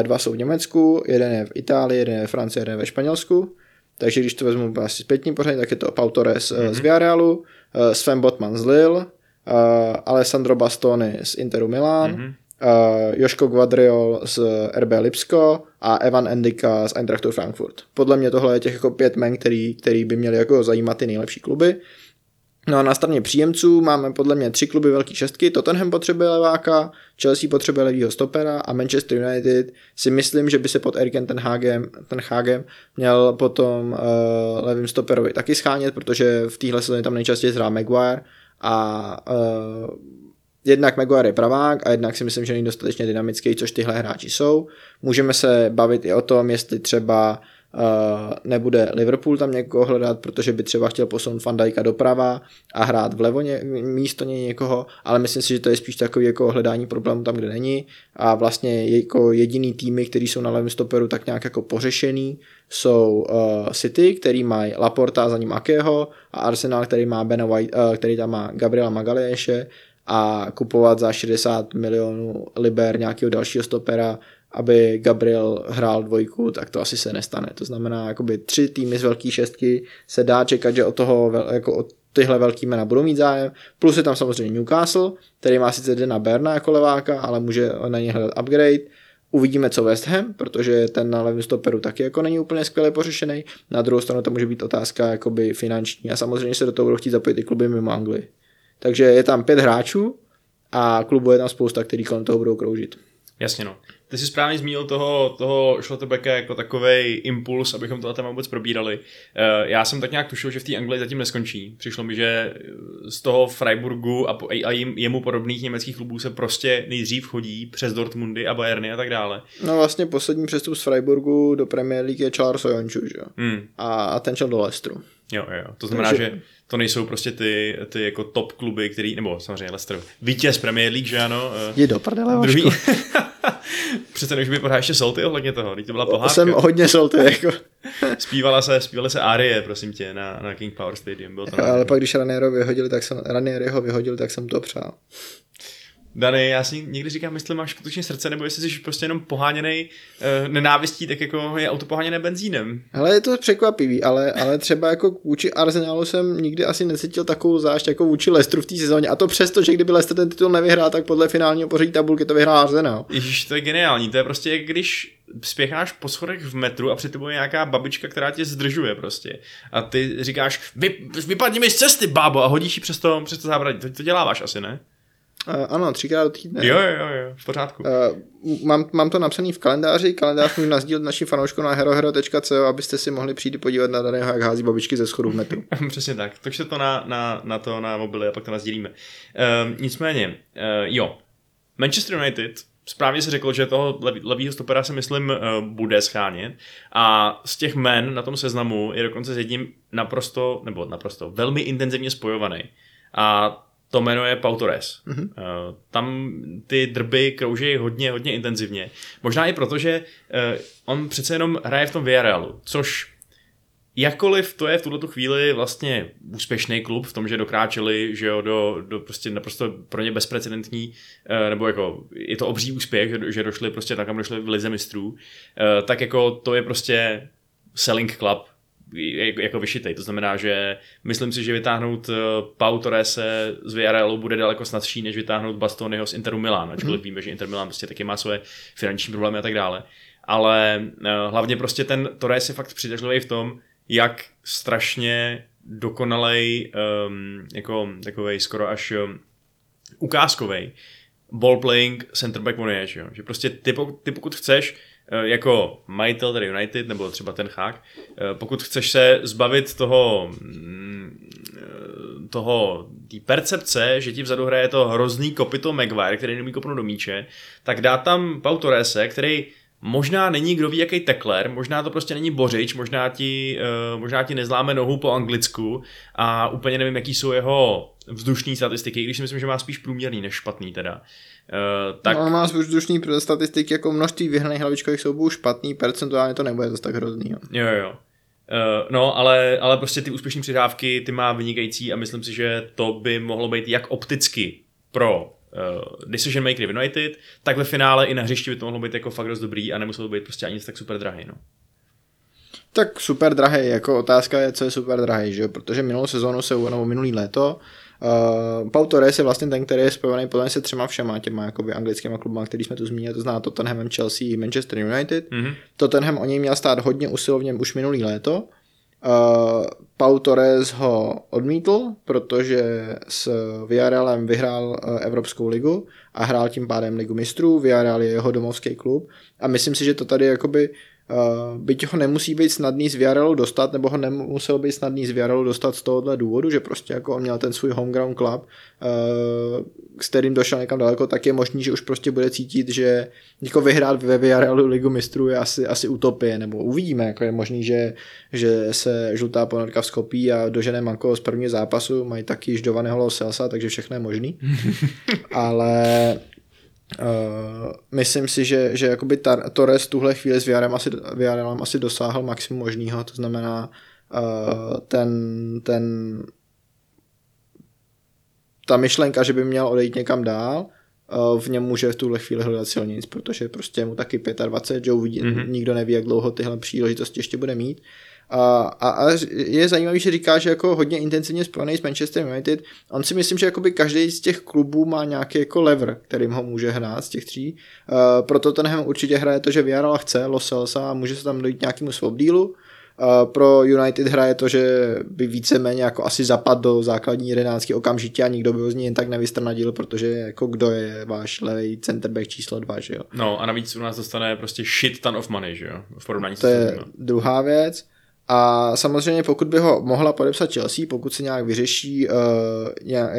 Dva jsou v Německu, jeden je v Itálii, jeden je ve Francii, jeden je ve Španělsku. Takže když to vezmu asi zpětní pořadí, tak je to Pau Torres mm-hmm. z Villarealu, Sven Botman z Lille, Alessandro Bastoni z Interu Milan, mm-hmm. Uh, Joško Guadriol z RB Lipsko a Evan Endika z Eintrachtu Frankfurt. Podle mě tohle je těch jako pět men, který, který by měli jako zajímat ty nejlepší kluby. No a na straně příjemců máme podle mě tři kluby velké šestky, Tottenham potřebuje leváka, Chelsea potřebuje levýho stopera a Manchester United si myslím, že by se pod Erikem ten Hagem, ten Hagem měl potom uh, levým stoperovi taky schánět, protože v téhle sezóně tam nejčastěji hrá Maguire a uh, jednak Maguire je pravák a jednak si myslím, že není dostatečně dynamický, což tyhle hráči jsou. Můžeme se bavit i o tom, jestli třeba uh, nebude Liverpool tam někoho hledat, protože by třeba chtěl posunout Van Dijka doprava a hrát vlevo ně, místo něj někoho, ale myslím si, že to je spíš takový jako hledání problému tam, kde není a vlastně jako jediný týmy, který jsou na levém stoperu tak nějak jako pořešený, jsou uh, City, který mají Laporta za ním Akého a Arsenal, který má Bena White, uh, který tam má Gabriela Magalieše a kupovat za 60 milionů liber nějakého dalšího stopera, aby Gabriel hrál dvojku, tak to asi se nestane. To znamená, jakoby tři týmy z velké šestky se dá čekat, že od toho, jako od tyhle velký jména budou mít zájem. Plus je tam samozřejmě Newcastle, který má sice Dena Berna jako leváka, ale může na něj hledat upgrade. Uvidíme, co West Ham, protože ten na levém stoperu taky jako není úplně skvěle pořešený. Na druhou stranu to může být otázka jakoby finanční a samozřejmě se do toho budou chtít zapojit i kluby mimo Anglii. Takže je tam pět hráčů a klubu je tam spousta, který kolem toho budou kroužit. Jasně no. Ty jsi správně zmínil toho, toho Schlotterbecka jako takový impuls, abychom to téma vůbec probírali. Eh, já jsem tak nějak tušil, že v té Anglii zatím neskončí. Přišlo mi, že z toho Freiburgu a, a jemu podobných německých klubů se prostě nejdřív chodí přes Dortmundy a Bayerny a tak dále. No vlastně poslední přestup z Freiburgu do Premier League je Charles Ojonču, že jo? Hmm. A, a ten šel do Leicesteru. Jo, jo. To znamená, Takže... že to nejsou prostě ty, ty jako top kluby, který, nebo samozřejmě Leicester, vítěz Premier League, že ano? eh, Je do prdele, Druhý. *laughs* Přece než by pořád ještě Solty ohledně toho, teď to byla pohádka. Jsem hodně solty, *laughs* jako. Zpívala se, zpívaly se árie, prosím tě, na, na King Power Stadium. Bylo to Ale pak, když Raniero vyhodili, tak jsem, Raniero ho vyhodil, tak jsem to přál. Dany, já si někdy říkám, jestli máš skutečně srdce, nebo jestli jsi prostě jenom poháněný uh, nenávistí, tak jako je auto poháněné benzínem. Ale je to překvapivý, ale, ale třeba jako vůči Arsenalu jsem nikdy asi necítil takovou zášť jako vůči Leicesteru v té sezóně. A to přesto, že kdyby Leicester ten titul nevyhrál, tak podle finálního pořadí tabulky to vyhrál Arsenal. Ježíš, to je geniální, to je prostě jak když spěcháš po schodech v metru a před tebou je nějaká babička, která tě zdržuje prostě. A ty říkáš, Vy, vypadni mi z cesty, bábo, a hodíš ji přes to, přes to zábradí. To, to děláváš asi, ne? Uh, ano, třikrát do týdne. Jo, jo, jo, v pořádku. Uh, mám, mám to napsaný v kalendáři, kalendář můžu nazdílet našim fanouškům na herohero.co, abyste si mohli přijít podívat na daného, jak hází babičky ze schodu v metru. *laughs* Přesně tak. Takže to na, na, na to na mobily a pak to nazdílíme. Uh, nicméně, uh, jo, Manchester United správně se řekl, že toho lev, levýho stopera se myslím bude schánět a z těch men na tom seznamu je dokonce s jedním naprosto, nebo naprosto velmi intenzivně spojovaný. A to jméno je Pau Torres. Mm-hmm. Uh, tam ty drby krouží hodně, hodně intenzivně. Možná i proto, že uh, on přece jenom hraje v tom Villarrealu, což Jakkoliv to je v tuto chvíli vlastně úspěšný klub v tom, že dokráčeli že jo, do, do prostě naprosto pro ně bezprecedentní, eh, nebo jako je to obří úspěch, že, že došli prostě tak, kam došli v lize mistrů, eh, tak jako to je prostě selling club jako vyšitej. To znamená, že myslím si, že vytáhnout eh, Pau Torrese z Villarrealu bude daleko snadší, než vytáhnout Bastonyho z Interu Milan, ačkoliv mm. víme, že Inter Milan prostě taky má svoje finanční problémy a tak dále. Ale hlavně prostě ten Torres je fakt přitažlivý v tom, jak strašně dokonalej, um, jako takovej skoro až um, ukázkovej ball playing center back on je, že, jo? že prostě ty, ty pokud chceš jako majitel tady United, nebo třeba ten hák, uh, pokud chceš se zbavit toho mm, uh, toho, té percepce, že ti vzadu hraje to hrozný kopito Maguire, který nemí kopnout do míče, tak dá tam Pau Torrese, který Možná není kdo ví jaký tekler, možná to prostě není bořič, možná ti, uh, možná ti nezláme nohu po anglicku a úplně nevím, jaký jsou jeho vzdušní statistiky, když si myslím, že má spíš průměrný než špatný teda. Uh, tak... No, má vzdušní statistiky jako množství vyhraných hlavičkových soubů špatný, percentuálně to nebude zase tak hrozný. Jo, jo. jo. Uh, no, ale, ale prostě ty úspěšné přidávky ty má vynikající a myslím si, že to by mohlo být jak opticky pro uh, decision maker v United, tak ve finále i na hřišti by to mohlo být jako fakt dost dobrý a nemuselo být prostě ani tak super drahý. No. Tak super drahý, jako otázka je, co je super drahý, že jo? protože minulou sezónu se, nebo minulý léto, Uh, Pau Torres je vlastně ten, který je spojený podle se třema všema těma jakoby anglickými klubama, který jsme tu zmínili, to zná Tottenhamem, Chelsea i Manchester United. Mm-hmm. Tottenham o něj měl stát hodně usilovně už minulý léto, Pau Torres ho odmítl, protože s Villarrealem vyhrál uh, Evropskou ligu a hrál tím pádem ligu mistrů. Villarreal je jeho domovský klub a myslím si, že to tady jakoby byť ho nemusí být snadný z Viarelu dostat, nebo ho nemuselo být snadný z Viarelu dostat z tohohle důvodu, že prostě jako on měl ten svůj homeground club, uh, s kterým došel někam daleko, tak je možný, že už prostě bude cítit, že jako vyhrát ve Viarelu ligu mistrů je asi, asi utopie, nebo uvidíme, jako je možný, že, že se žlutá ponorka vskopí a dožene Manko z prvního zápasu, mají taky již dovaného Selsa, takže všechno je možný. *laughs* Ale Uh, myslím si, že, že jakoby tar, Torres tuhle chvíli s VRM asi, VRM asi dosáhl maximum možného, to znamená uh, ten, ten ta myšlenka, že by měl odejít někam dál, uh, v něm může v tuhle chvíli hledat silnic, protože prostě mu taky 25, že uvidí, mm-hmm. nikdo neví, jak dlouho tyhle příležitosti ještě bude mít. A, a, a je zajímavý, že říká, že jako hodně intenzivně spojený s Manchester United. On si myslím, že jakoby každý z těch klubů má nějaký jako lever, kterým ho může hrát z těch tří. Uh, proto ten určitě hraje to, že Villarreal chce Loselsa a může se tam dojít nějakému swap Uh, pro United hraje to, že by víceméně jako asi zapad do základní jedenáctky okamžitě a nikdo by ho z ní jen tak nevystrnadil, protože jako kdo je váš levý centerback číslo dva, že jo. No a navíc u nás dostane prostě shit ton of money, že jo, v porovnání to je druhá věc. A samozřejmě pokud by ho mohla podepsat Chelsea, pokud se nějak vyřeší uh,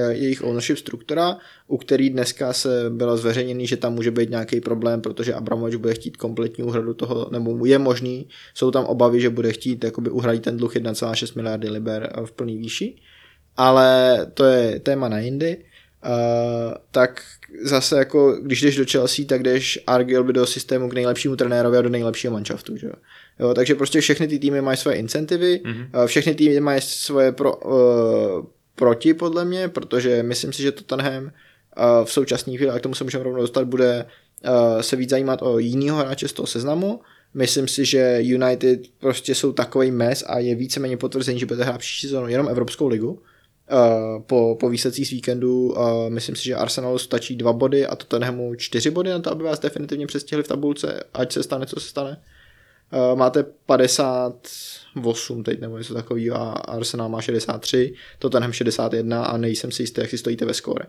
jejich ownership struktura, u který dneska se bylo zveřejněný, že tam může být nějaký problém, protože Abramovič bude chtít kompletní úhradu toho, nebo je možný, jsou tam obavy, že bude chtít jakoby uhradit ten dluh 1,6 miliardy liber v plný výši, ale to je téma na jindy. Uh, tak zase jako, když jdeš do Chelsea, tak jdeš arguably do systému k nejlepšímu trenérovi a do nejlepšího manšaftu, že jo. Jo, takže prostě všechny ty týmy mají svoje incentivy, mm-hmm. všechny týmy mají svoje pro, uh, proti podle mě, protože myslím si, že Tottenham uh, v současné chvíli, a k tomu se můžeme rovnou dostat, bude uh, se víc zajímat o jinýho hráče z toho seznamu. Myslím si, že United prostě jsou takový mes a je víceméně potvrzení, že bude hrát příští sezónu jenom Evropskou ligu. Uh, po, po výsledcích z víkendu uh, myslím si, že Arsenalu stačí dva body a Tottenhamu čtyři body na to, aby vás definitivně přestihli v tabulce, ať se stane, co se stane. Uh, máte 58 teď nebo něco takového a Arsenal má 63, Tottenham 61 a nejsem si jistý, jak si stojíte ve skóre.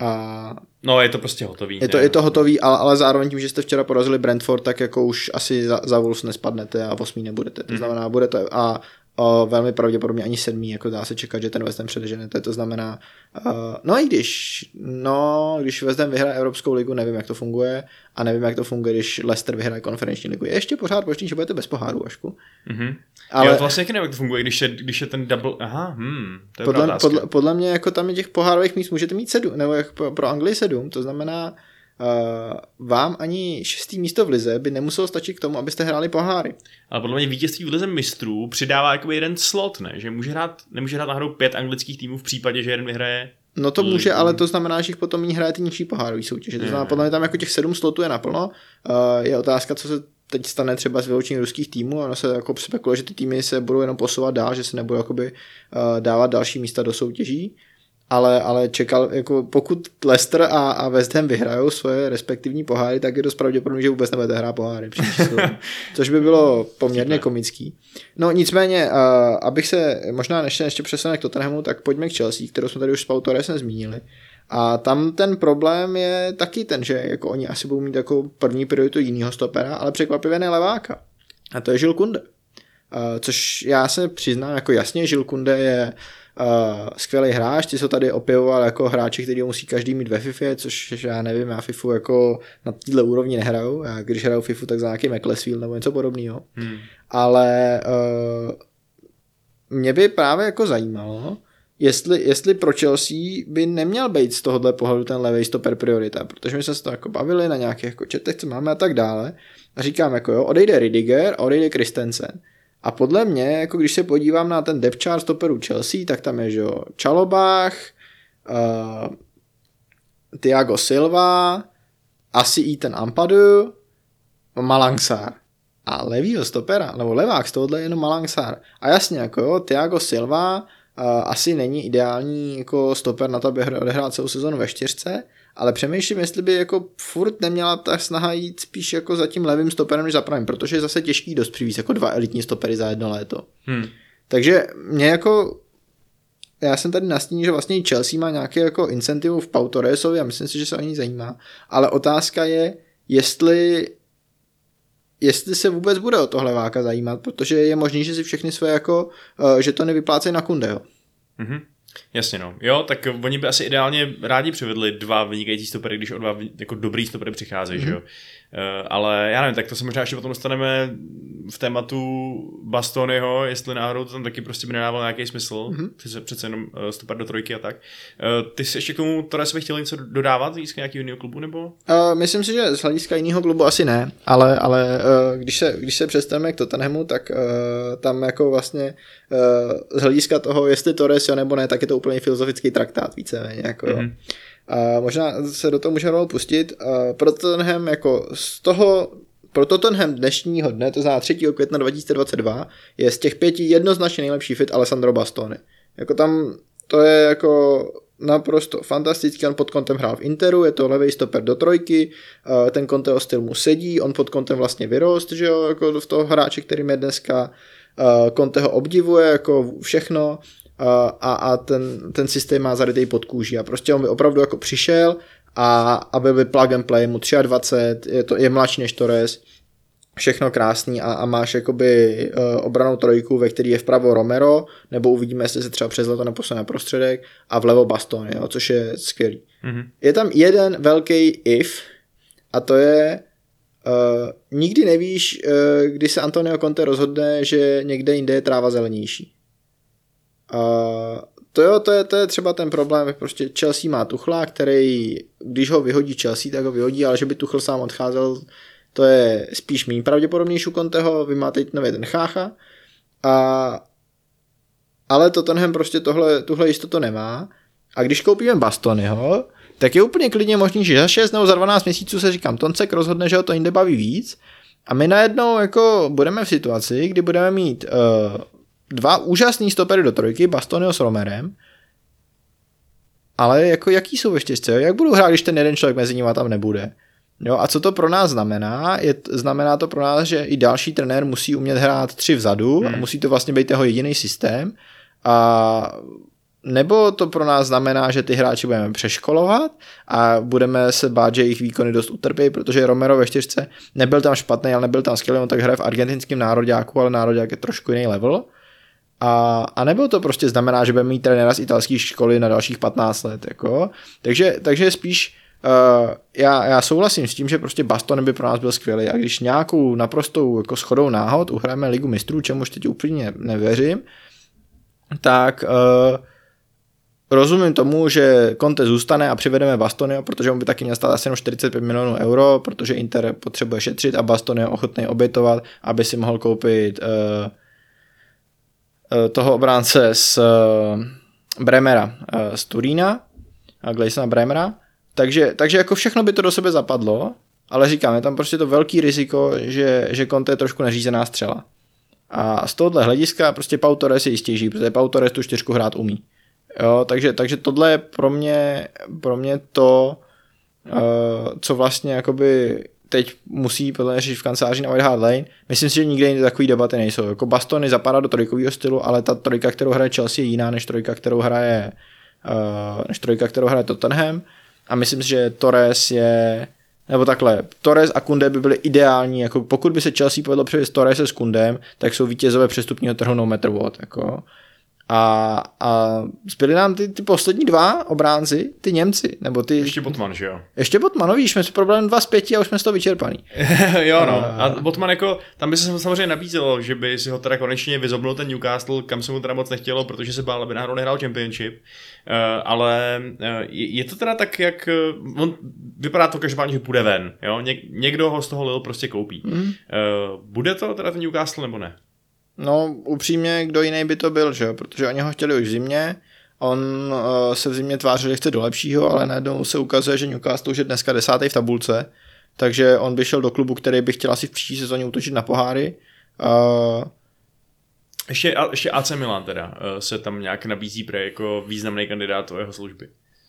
A no, je to prostě hotový. Je to, je to hotový, ale, ale zároveň tím, že jste včera porazili Brentford, tak jako už asi za, za Wolves nespadnete a v osmí nebudete. To mm. znamená, budete a o, velmi pravděpodobně ani sedmý, jako dá se čekat, že ten West Ham předežene. To, to znamená, uh, no i když, no, když West Ham vyhraje Evropskou ligu, nevím, jak to funguje a nevím, jak to funguje, když Leicester vyhraje konferenční ligu. Je ještě pořád možný, že budete bez poháru, Vašku. Mhm. Ale-. Jo, to vlastně nevím, jak to funguje, když je, když je ten double, aha, hm, to je Podle, podle, podle, mě jako tam je těch pohárových míst můžete mít sedm, nebo jak pro, pro Anglii sedm, to znamená, vám ani šestý místo v lize by nemuselo stačit k tomu, abyste hráli poháry. Ale podle mě vítězství v lize mistrů přidává jakoby jeden slot, ne? Že může hrát, nemůže hrát náhodou pět anglických týmů v případě, že jeden vyhraje. No to může, ale to znamená, že jich potom méně hraje ty nižší pohárový soutěže. To znamená, podle mě tam jako těch sedm slotů je naplno. Uh, je otázka, co se teď stane třeba s vyloučením ruských týmů. Ono se jako spekuluje, že ty týmy se budou jenom posouvat dál, že se nebudou jakoby, uh, dávat další místa do soutěží. Ale, ale čekal, jako pokud Leicester a, a West Ham vyhrajou svoje respektivní poháry, tak je dost pravděpodobné, že vůbec nebudete hrát poháry příští. *laughs* Což by bylo poměrně komický. No nicméně, uh, abych se možná ještě, ještě přesunul k Tottenhamu, tak pojďme k Chelsea, kterou jsme tady už s Pau Torresem zmínili. A tam ten problém je taky ten, že jako oni asi budou mít jako první prioritu jiného stopera, ale překvapivě ne leváka. A to je Žil Kunde. Uh, což já se přiznám jako jasně, Žil Kunde je uh, skvělý hráč, ty se tady opěvoval jako hráči, který musí každý mít ve FIFA, což já nevím, já FIFU jako na této úrovni nehraju, já když hraju FIFU, tak za nějaký McLesfield nebo něco podobného. Hmm. Ale uh, mě by právě jako zajímalo, jestli, jestli pro Chelsea by neměl být z tohohle pohledu ten levý stoper priorita, protože my jsme se to jako bavili na nějakých jako četech, co máme a tak dále. A říkám jako jo, odejde Ridiger a odejde Christensen. A podle mě, jako když se podívám na ten depth chart stoperů Chelsea, tak tam je, že jo, Čalobách, uh, Thiago Silva, asi i ten Ampadu, Malangsar. A levýho stopera, nebo levák z tohohle je jenom Malangsar. A jasně, jako jo, Thiago Silva uh, asi není ideální jako stoper na to, aby hr- odehrál celou sezonu ve čtyřce, ale přemýšlím, jestli by jako furt neměla ta snaha jít spíš jako za tím levým stoperem než za pravým, protože je zase těžký dost přivízt jako dva elitní stopery za jedno léto. Hmm. Takže mě jako já jsem tady nastínil, že vlastně i Chelsea má nějaké jako incentivu v Pau Torresovi a myslím si, že se o ní zajímá. Ale otázka je, jestli jestli se vůbec bude o tohle váka zajímat, protože je možný, že si všechny své jako, uh, že to nevyplácejí na Kundeho. Mhm. Jasně no. Jo, tak oni by asi ideálně rádi přivedli dva vynikající stopery, když o dva jako dobrý stopery přicházejí, mm-hmm. že jo. Uh, ale já nevím, tak to se možná ještě potom dostaneme v tématu Bastonyho, jestli náhodou to tam taky prostě by nedával nějaký smysl, mm-hmm. přece, přece jenom uh, stoper do trojky a tak. Uh, ty jsi ještě k tomu Torresovi chtěl něco dodávat z nějakého jiného klubu, nebo? Uh, myslím si, že z hlediska jiného klubu asi ne, ale, ale uh, když, se, když se přestaneme k Tottenhamu, tak uh, tam jako vlastně uh, z hlediska toho, jestli Torres jo nebo ne, tak je to úplně filozofický traktát víceméně. Jako, mm-hmm. Mhm. A možná se do toho můžeme rovnou pustit. Uh, pro Tottenham jako z toho pro Tottenham dnešního dne, to znamená 3. května 2022, je z těch pěti jednoznačně nejlepší fit Alessandro Bastoni. Jako tam to je jako naprosto fantastický, on pod kontem hrál v Interu, je to levý stoper do trojky, ten Conteho styl mu sedí, on pod kontem vlastně vyrost, že jo, jako v toho hráče, kterým je dneska, Conte ho obdivuje, jako všechno, a, a ten, ten systém má zarytej pod kůží a prostě on by opravdu jako přišel a, a byl by plug and play, mu 23, je, to, je mladší než Torres, všechno krásný a, a máš jakoby uh, obranou trojku, ve který je vpravo Romero, nebo uvidíme, jestli se třeba přes leto neposune na prostředek a vlevo Baston, jo, což je skvělý. Mhm. Je tam jeden velký if a to je uh, nikdy nevíš, uh, kdy se Antonio Conte rozhodne, že někde jinde je tráva zelenější. To jo, to je, to je třeba ten problém, prostě Chelsea má Tuchla, který, když ho vyhodí Chelsea, tak ho vyhodí, ale že by Tuchl sám odcházel, to je spíš méně pravděpodobnější u Conteho, vy máte teď nový ten Chácha, a, ale Tottenham prostě tohle, tuhle jistotu nemá. A když koupíme Bastonyho, tak je úplně klidně možný, že za 6 nebo za 12 měsíců se říkám, Toncek rozhodne, že ho to jinde baví víc. A my najednou jako budeme v situaci, kdy budeme mít uh, dva úžasný stopery do trojky, Bastonio s Romerem, ale jako jaký jsou ve jo? jak budou hrát, když ten jeden člověk mezi nimi tam nebude. Jo, a co to pro nás znamená? Je, znamená to pro nás, že i další trenér musí umět hrát tři vzadu hmm. a musí to vlastně být jeho jediný systém. A nebo to pro nás znamená, že ty hráči budeme přeškolovat a budeme se bát, že jejich výkony dost utrpí, protože Romero ve čtyřce nebyl tam špatný, ale nebyl tam skvělý, on tak hraje v argentinském nároďáku, ale nároďák je trošku jiný level. A, a nebo to prostě znamená, že budeme mít trenéra z italské školy na dalších 15 let, jako. Takže, takže spíš Uh, já, já souhlasím s tím, že prostě Baston by pro nás byl skvělý a když nějakou naprostou jako schodou náhod uhrajeme ligu mistrů, čemuž teď úplně nevěřím, tak uh, rozumím tomu, že Conte zůstane a přivedeme Bastonio, protože on by taky měl stát asi jenom 45 milionů euro, protože Inter potřebuje šetřit a Baston je ochotný obětovat, aby si mohl koupit uh, toho obránce z uh, Bremera uh, z Turína, Gleisona Bremera, takže, takže jako všechno by to do sebe zapadlo, ale říkám, je tam prostě to velký riziko, že, že Conte je trošku neřízená střela. A z tohohle hlediska prostě Pau Torres je jistější, protože Pau Torres tu čtyřku hrát umí. Jo, takže, takže tohle je pro mě, pro mě to, co vlastně jakoby teď musí podle mě řešit v kanceláři na White Hart Lane. Myslím si, že nikde jinde takové debaty nejsou. Jako Bastony zapadá do trojkového stylu, ale ta trojka, kterou hraje Chelsea, je jiná než trojka, kterou hraje, uh, než trojka, kterou hraje Tottenham. A myslím si, že Torres je nebo takhle, Torres a Kunde by byly ideální, jako pokud by se Chelsea povedlo převést Torres s Kundem, tak jsou vítězové přestupního trhu no matter what, jako. A, a zbyly nám ty, ty poslední dva obránci, ty Němci, nebo ty... Ještě Botman, že jo? Ještě Botman, no víš, jsme s problém dva z pěti a už jsme z toho vyčerpaný. *laughs* jo, no. A Botman jako, tam by se samozřejmě nabízelo, že by si ho teda konečně vyzobnul ten Newcastle, kam se mu teda moc nechtělo, protože se bál, aby náhodou nehrál Championship. Uh, ale uh, je, je, to teda tak, jak uh, on vypadá to každopádně, že půjde ven. Jo? Ně, někdo ho z toho Lille prostě koupí. Mm. Uh, bude to teda ten Newcastle nebo ne? No, upřímně, kdo jiný by to byl, že jo? Protože oni ho chtěli už v zimě, on uh, se v zimě tvářil, že chce do lepšího, ale najednou se ukazuje, že Newcastle už je dneska desátý v tabulce, takže on by šel do klubu, který by chtěl asi v příští sezóně útočit na poháry. Uh, ještě, ještě AC Milan teda se tam nějak nabízí pro jako významný kandidát o jeho služby.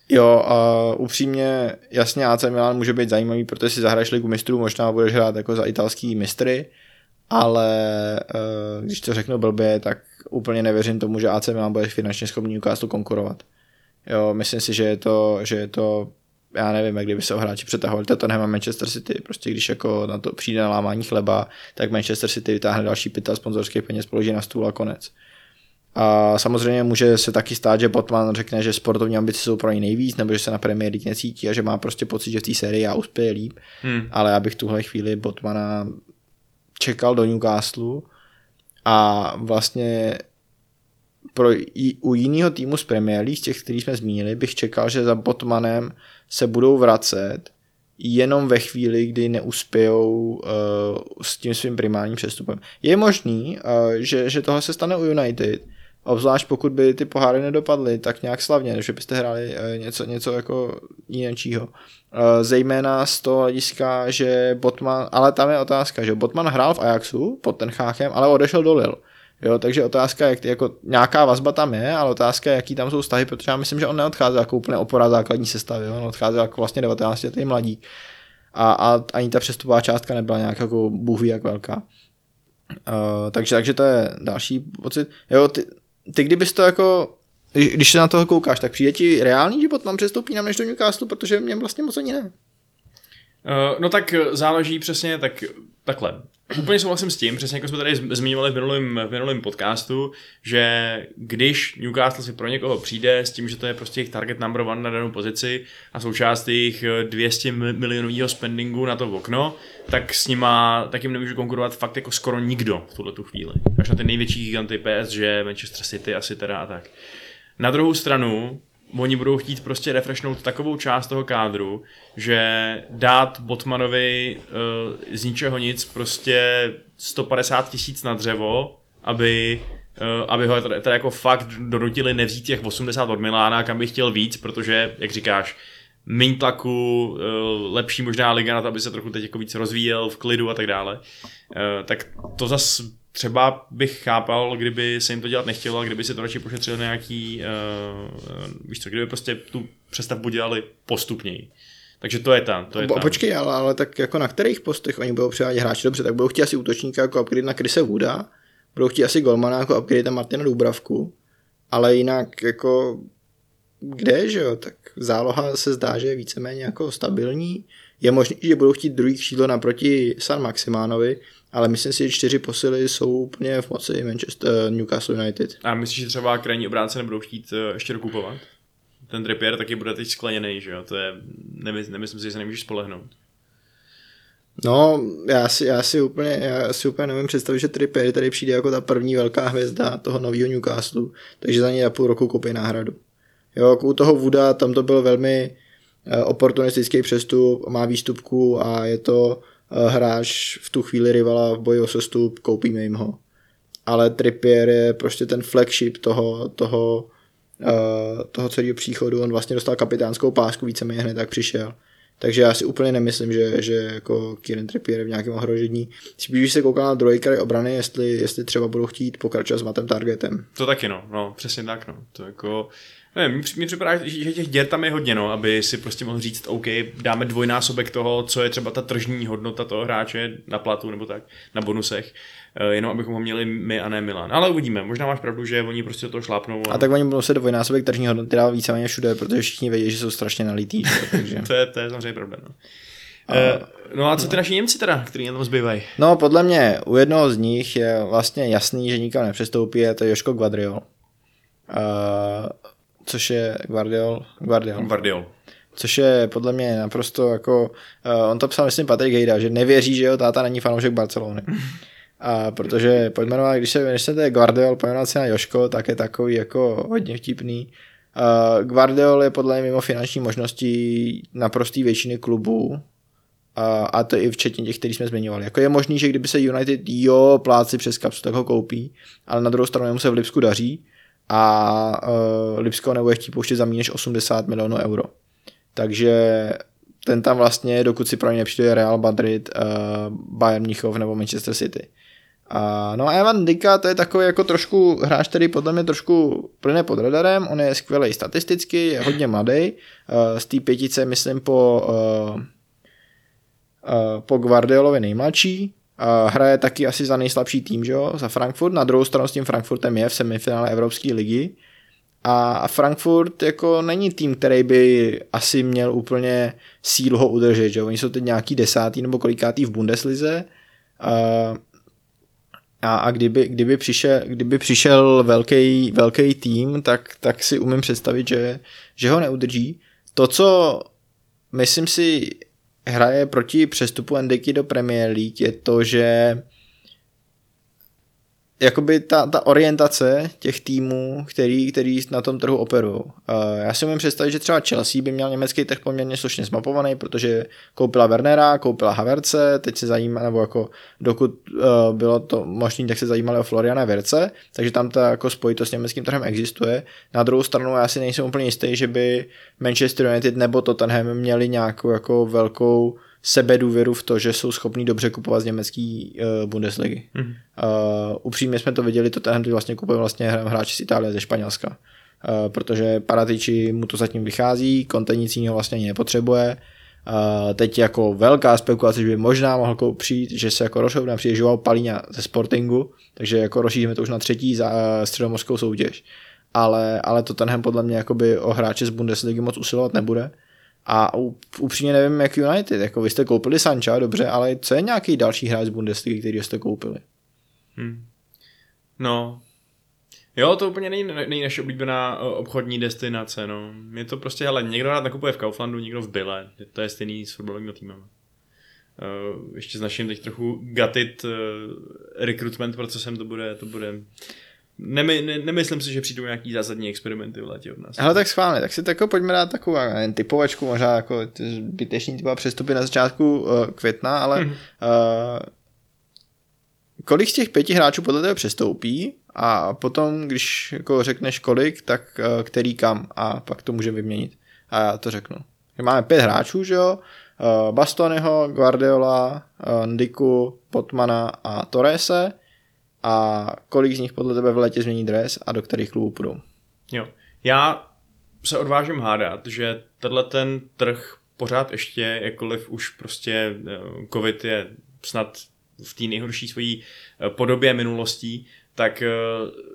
Jo, a upřímně, jasně AC Milan může být zajímavý, protože si zahraješ ligu mistrů, možná budeš hrát jako za italský mistry, ale uh, když to řeknu blbě, tak úplně nevěřím tomu, že AC Milan bude finančně schopný Newcastle konkurovat. Jo, myslím si, že je to, že je to já nevím, jak kdyby se o hráči přetahovali Tottenham a Manchester City, prostě když jako na to přijde na lámání chleba, tak Manchester City vytáhne další pita sponzorských peněz, položí na stůl a konec. A samozřejmě může se taky stát, že Botman řekne, že sportovní ambice jsou pro něj nejvíc, nebo že se na Premier League necítí a že má prostě pocit, že v té sérii já uspěje líp. Hmm. Ale já bych tuhle chvíli Botmana čekal do Newcastle a vlastně pro, u jiného týmu z Premier League, z těch, který jsme zmínili, bych čekal, že za Botmanem se budou vracet jenom ve chvíli, kdy neuspějou uh, s tím svým primárním přestupem. Je možný, uh, že, že tohle se stane u United, Obzvlášť pokud by ty poháry nedopadly tak nějak slavně, že byste hráli eh, něco, něco jako jiného. Eh, zejména z toho hlediska, že Botman, ale tam je otázka, že Botman hrál v Ajaxu pod ten cháchem, ale odešel do Lille. Jo, takže otázka, jak, jako nějaká vazba tam je, ale otázka, jaký tam jsou vztahy, protože já myslím, že on neodcházel jako úplně opora základní sestavy, on odcházel jako vlastně 19 letý mladí. A, a ani ta přestupová částka nebyla nějak jako bůh jak velká. Uh, takže, takže to je další pocit. Jo, ty, ty kdybys to jako, když se na toho koukáš, tak přijde ti reálný, že potom přestoupí nám než do Newcastle, protože mě vlastně moc ani ne. Uh, no tak záleží přesně, tak takhle. Úplně souhlasím s tím, přesně jako jsme tady zmiňovali v minulém, v minulém podcastu, že když Newcastle si pro někoho přijde s tím, že to je prostě jejich target number one na danou pozici a součást jejich 200 milionového spendingu na to okno, tak s nima, tak jim nemůžu konkurovat fakt jako skoro nikdo v tuhle tu chvíli. Až na ty největší giganty PSG, Manchester City asi teda a tak. Na druhou stranu, oni budou chtít prostě refreshnout takovou část toho kádru, že dát Botmanovi uh, z ničeho nic prostě 150 tisíc na dřevo, aby uh, aby ho teda, jako fakt donutili nevzít těch 80 od Milána, kam by chtěl víc, protože, jak říkáš, méně tlaku, uh, lepší možná liga na to, aby se trochu teď jako víc rozvíjel v klidu a tak dále. Tak to zas třeba bych chápal, kdyby se jim to dělat nechtělo a kdyby si to radši pošetřili nějaký, uh, víš co, kdyby prostě tu přestavbu dělali postupněji. Takže to je tam, to je tam. Počkej, ale, ale tak jako na kterých postech oni budou přivádět hráči dobře, tak budou chtít asi útočníka jako upgrade na Krise Wooda, budou chtít asi golmana jako upgrade na Martina Dubravku, ale jinak jako kde, že jo, tak záloha se zdá, že je víceméně jako stabilní. Je možné, že budou chtít druhý křídlo naproti San Maximánovi, ale myslím si, že čtyři posily jsou úplně v moci Manchester, eh, Newcastle United. A myslíš, že třeba krajní obránce nebudou chtít eh, ještě dokupovat? Ten Trippier taky bude teď skleněný, že jo? To je, nemysl, nemyslím si, že se nemůžeš spolehnout. No, já si, já si úplně, já si úplně nevím představit, že Trippier tady přijde jako ta první velká hvězda toho nového Newcastle, takže za něj za půl roku koupí náhradu. Jo, jako u toho Vuda, tam to byl velmi eh, oportunistický přestup, má výstupku a je to hráč v tu chvíli rivala v boji o sestup, koupíme jim ho. Ale Trippier je prostě ten flagship toho, toho, eh, toho celého příchodu, on vlastně dostal kapitánskou pásku, víceméně hned tak přišel. Takže já si úplně nemyslím, že, že jako Kieran Trippier je v nějakém ohrožení. Spíš se koukal na kraj obrany, jestli, jestli třeba budou chtít pokračovat s Matem Targetem. To taky no, no, přesně tak no. To jako, ne, mi, připadá, že těch děr tam je hodně, no, aby si prostě mohl říct, OK, dáme dvojnásobek toho, co je třeba ta tržní hodnota toho hráče na platu nebo tak, na bonusech, eh, jenom abychom ho měli my a ne Milan. Ale uvidíme, možná máš pravdu, že oni prostě toho šlápnou. A tak oni budou se dvojnásobek tržní hodnoty dávat víceméně všude, protože všichni vědí, že jsou strašně nalitý. *laughs* Takže. to, je, to je samozřejmě pravda, no. A, no a co ty naši Němci teda, který na tom zbývají? No, podle mě u jednoho z nich je vlastně jasný, že nikam nepřestoupí, a to je Joško Guadriol. Uh, což je Guardiol, Guardiol, Guardiol. což je podle mě naprosto jako, uh, on to psal myslím Patrik Hejda, že nevěří, že jeho táta není fanoušek Barcelony. *laughs* A protože pojmenovat, když se, když se to je Guardiol, pojmenovat se na Joško, tak je takový jako hodně vtipný. Uh, Guardiol je podle mě mimo finanční možnosti naprostý většiny klubů, a, a to i včetně těch, který jsme zmiňovali. Jako je možný, že kdyby se United jo pláci přes kapsu, tak ho koupí, ale na druhou stranu mu se v Lipsku daří a uh, Lipsko nebude chtít pouštět za méně než 80 milionů euro. Takže ten tam vlastně, dokud si pro ně nepřijde Real Madrid, uh, Bayern Mnichov nebo Manchester City. A, no a Evan Dika to je takový jako trošku hráč, který podle mě trošku plyne pod radarem, on je skvělý statisticky, je hodně mladý, uh, z té pětice myslím po, uh, uh, po Guardiolovi nejmladší, uh, hraje taky asi za nejslabší tým, že jo, za Frankfurt, na druhou stranu s tím Frankfurtem je v semifinále Evropské ligy a Frankfurt jako není tým, který by asi měl úplně sílu ho udržet, že jo? oni jsou teď nějaký desátý nebo kolikátý v Bundeslize, a, a kdyby, kdyby, přišel, kdyby přišel velký, velký tým, tak, tak si umím představit, že, že ho neudrží. To, co myslím si hraje proti přestupu Endeky do Premier League, je to, že jakoby ta, ta orientace těch týmů, který, který na tom trhu operují. Já si umím představit, že třeba Chelsea by měl německý trh poměrně slušně zmapovaný, protože koupila Wernera, koupila Haverce, teď se zajímá, nebo jako dokud uh, bylo to možné, tak se zajímali o Floriana Verce, takže tam ta jako spojitost s německým trhem existuje. Na druhou stranu já si nejsem úplně jistý, že by Manchester United nebo Tottenham měli nějakou jako velkou sebedůvěru v to, že jsou schopní dobře kupovat z německý uh, Bundesligy. Mm. Uh, upřímně jsme to viděli, to tenhle vlastně kupuje vlastně hráči z Itálie, ze Španělska. Uh, protože Paratici mu to zatím vychází, Conte nic jiného vlastně ani nepotřebuje. Uh, teď jako velká spekulace, že by možná mohl koupit, že se jako rozhodne přijde Joao Palíňa ze Sportingu, takže jako rozšíříme to už na třetí za, uh, středomorskou soutěž. Ale, ale to tenhle podle mě jakoby o hráče z Bundesligy moc usilovat nebude. A upřímně nevím, jak United. Jako vy jste koupili Sancha, dobře, ale co je nějaký další hráč z Bundesligy, který jste koupili? Hmm. No, Jo, to úplně není, není naše oblíbená obchodní destinace, no. Je to prostě, ale někdo rád nakupuje v Kauflandu, někdo v Bille. To je stejný s fotbalovým týmem. Uh, ještě s naším teď trochu gatit uh, recruitment procesem to bude, to bude Nemy, ne, nemyslím si, že přijdou nějaký zásadní experimenty v létě od nás. Ale tak schválně, tak si tako pojďme dát takovou jen typovačku, možná jako zbytečný typa přestupy na začátku uh, května, ale hmm. uh, kolik z těch pěti hráčů podle tebe přestoupí a potom, když jako řekneš kolik, tak uh, který kam a pak to můžeme vyměnit. A já to řeknu. Máme pět hráčů, že jo? Uh, Bastonyho, Guardiola, uh, Ndiku, Potmana a Torrese a kolik z nich podle tebe v létě změní dres a do kterých klubů půjdou. Jo. Já se odvážím hádat, že tenhle ten trh pořád ještě, jakkoliv už prostě eh, covid je snad v té nejhorší svojí eh, podobě minulostí, tak eh,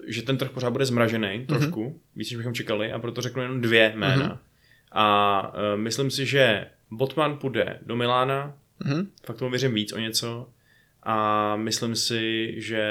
že ten trh pořád bude zmražený trošku, mm-hmm. víc, než bychom čekali, a proto řeknu jenom dvě jména. Mm-hmm. A myslím si, že Botman půjde do Milána, Mhm. fakt tomu věřím víc o něco. A myslím si, že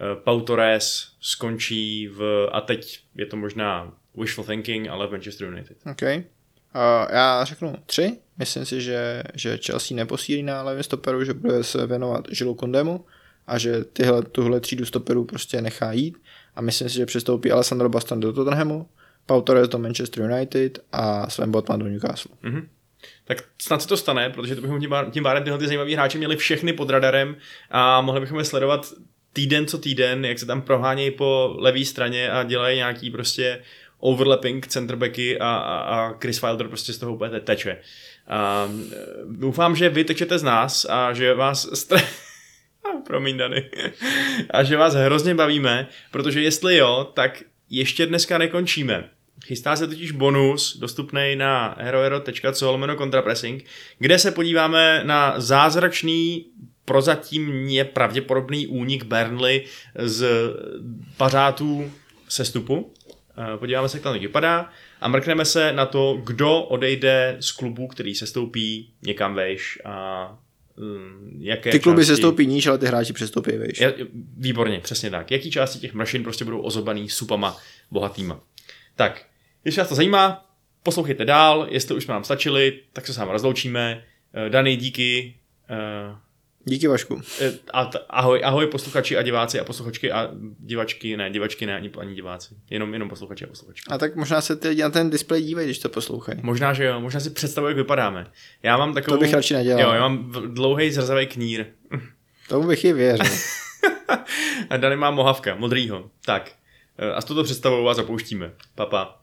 uh, Pau Torres skončí v, a teď je to možná wishful thinking, ale v Manchester United. OK. Uh, já řeknu tři. Myslím si, že, že Chelsea neposílí na levém stoperu, že bude se věnovat Žilu Kondemu a že tyhle, tuhle třídu stoperů prostě nechá jít. A myslím si, že přestoupí Alessandro Bastan do Tottenhamu, Pau Torres do Manchester United a Sven Botman do Newcastle. Mhm. Tak snad se to stane, protože to bychom tím, tím pádem tyhle ty zajímavé hráče měli všechny pod radarem a mohli bychom je sledovat týden co týden, jak se tam prohánějí po levé straně a dělají nějaký prostě overlapping centerbacky a, a, a Chris Wilder prostě z toho úplně te- teče. A, e, doufám, že vy tečete z nás a že vás stre... *laughs* Promiň, Dany. a že vás hrozně bavíme, protože jestli jo, tak ještě dneska nekončíme. Chystá se totiž bonus, dostupný na herohero.co lomeno kontrapressing, kde se podíváme na zázračný prozatím pravděpodobný únik Burnley z pařátů sestupu. Eh, Podíváme se, jak tam vypadá a mrkneme se na to, kdo odejde z klubu, který sestoupí někam vejš a mm, jaké Ty kluby části- se stoupí níž, ale ty hráči přestoupí vejš. výborně, přesně tak. Jaký části těch mrašin prostě budou ozobaný supama bohatýma. Tak, když vás to zajímá, poslouchejte dál, jestli už jsme nám stačili, tak se s vámi rozloučíme. Eh, Dany, díky. Eh, Díky Vašku. eh, A ahoj, ahoj posluchači a diváci a posluchačky a divačky, ne, divačky ne, ani, ani diváci. Jenom, jenom posluchači a posluchačky. A tak možná se ty na ten displej dívají, když to poslouchají. Možná, že jo, možná si představuji, jak vypadáme. Já mám takovou... To bych radši nedělal. Jo, já mám dlouhej zrzavý knír. *laughs* Tomu bych i věřil. a Dany má mohavka, modrýho. Tak, a s touto představou vás zapouštíme. Papa. Pa.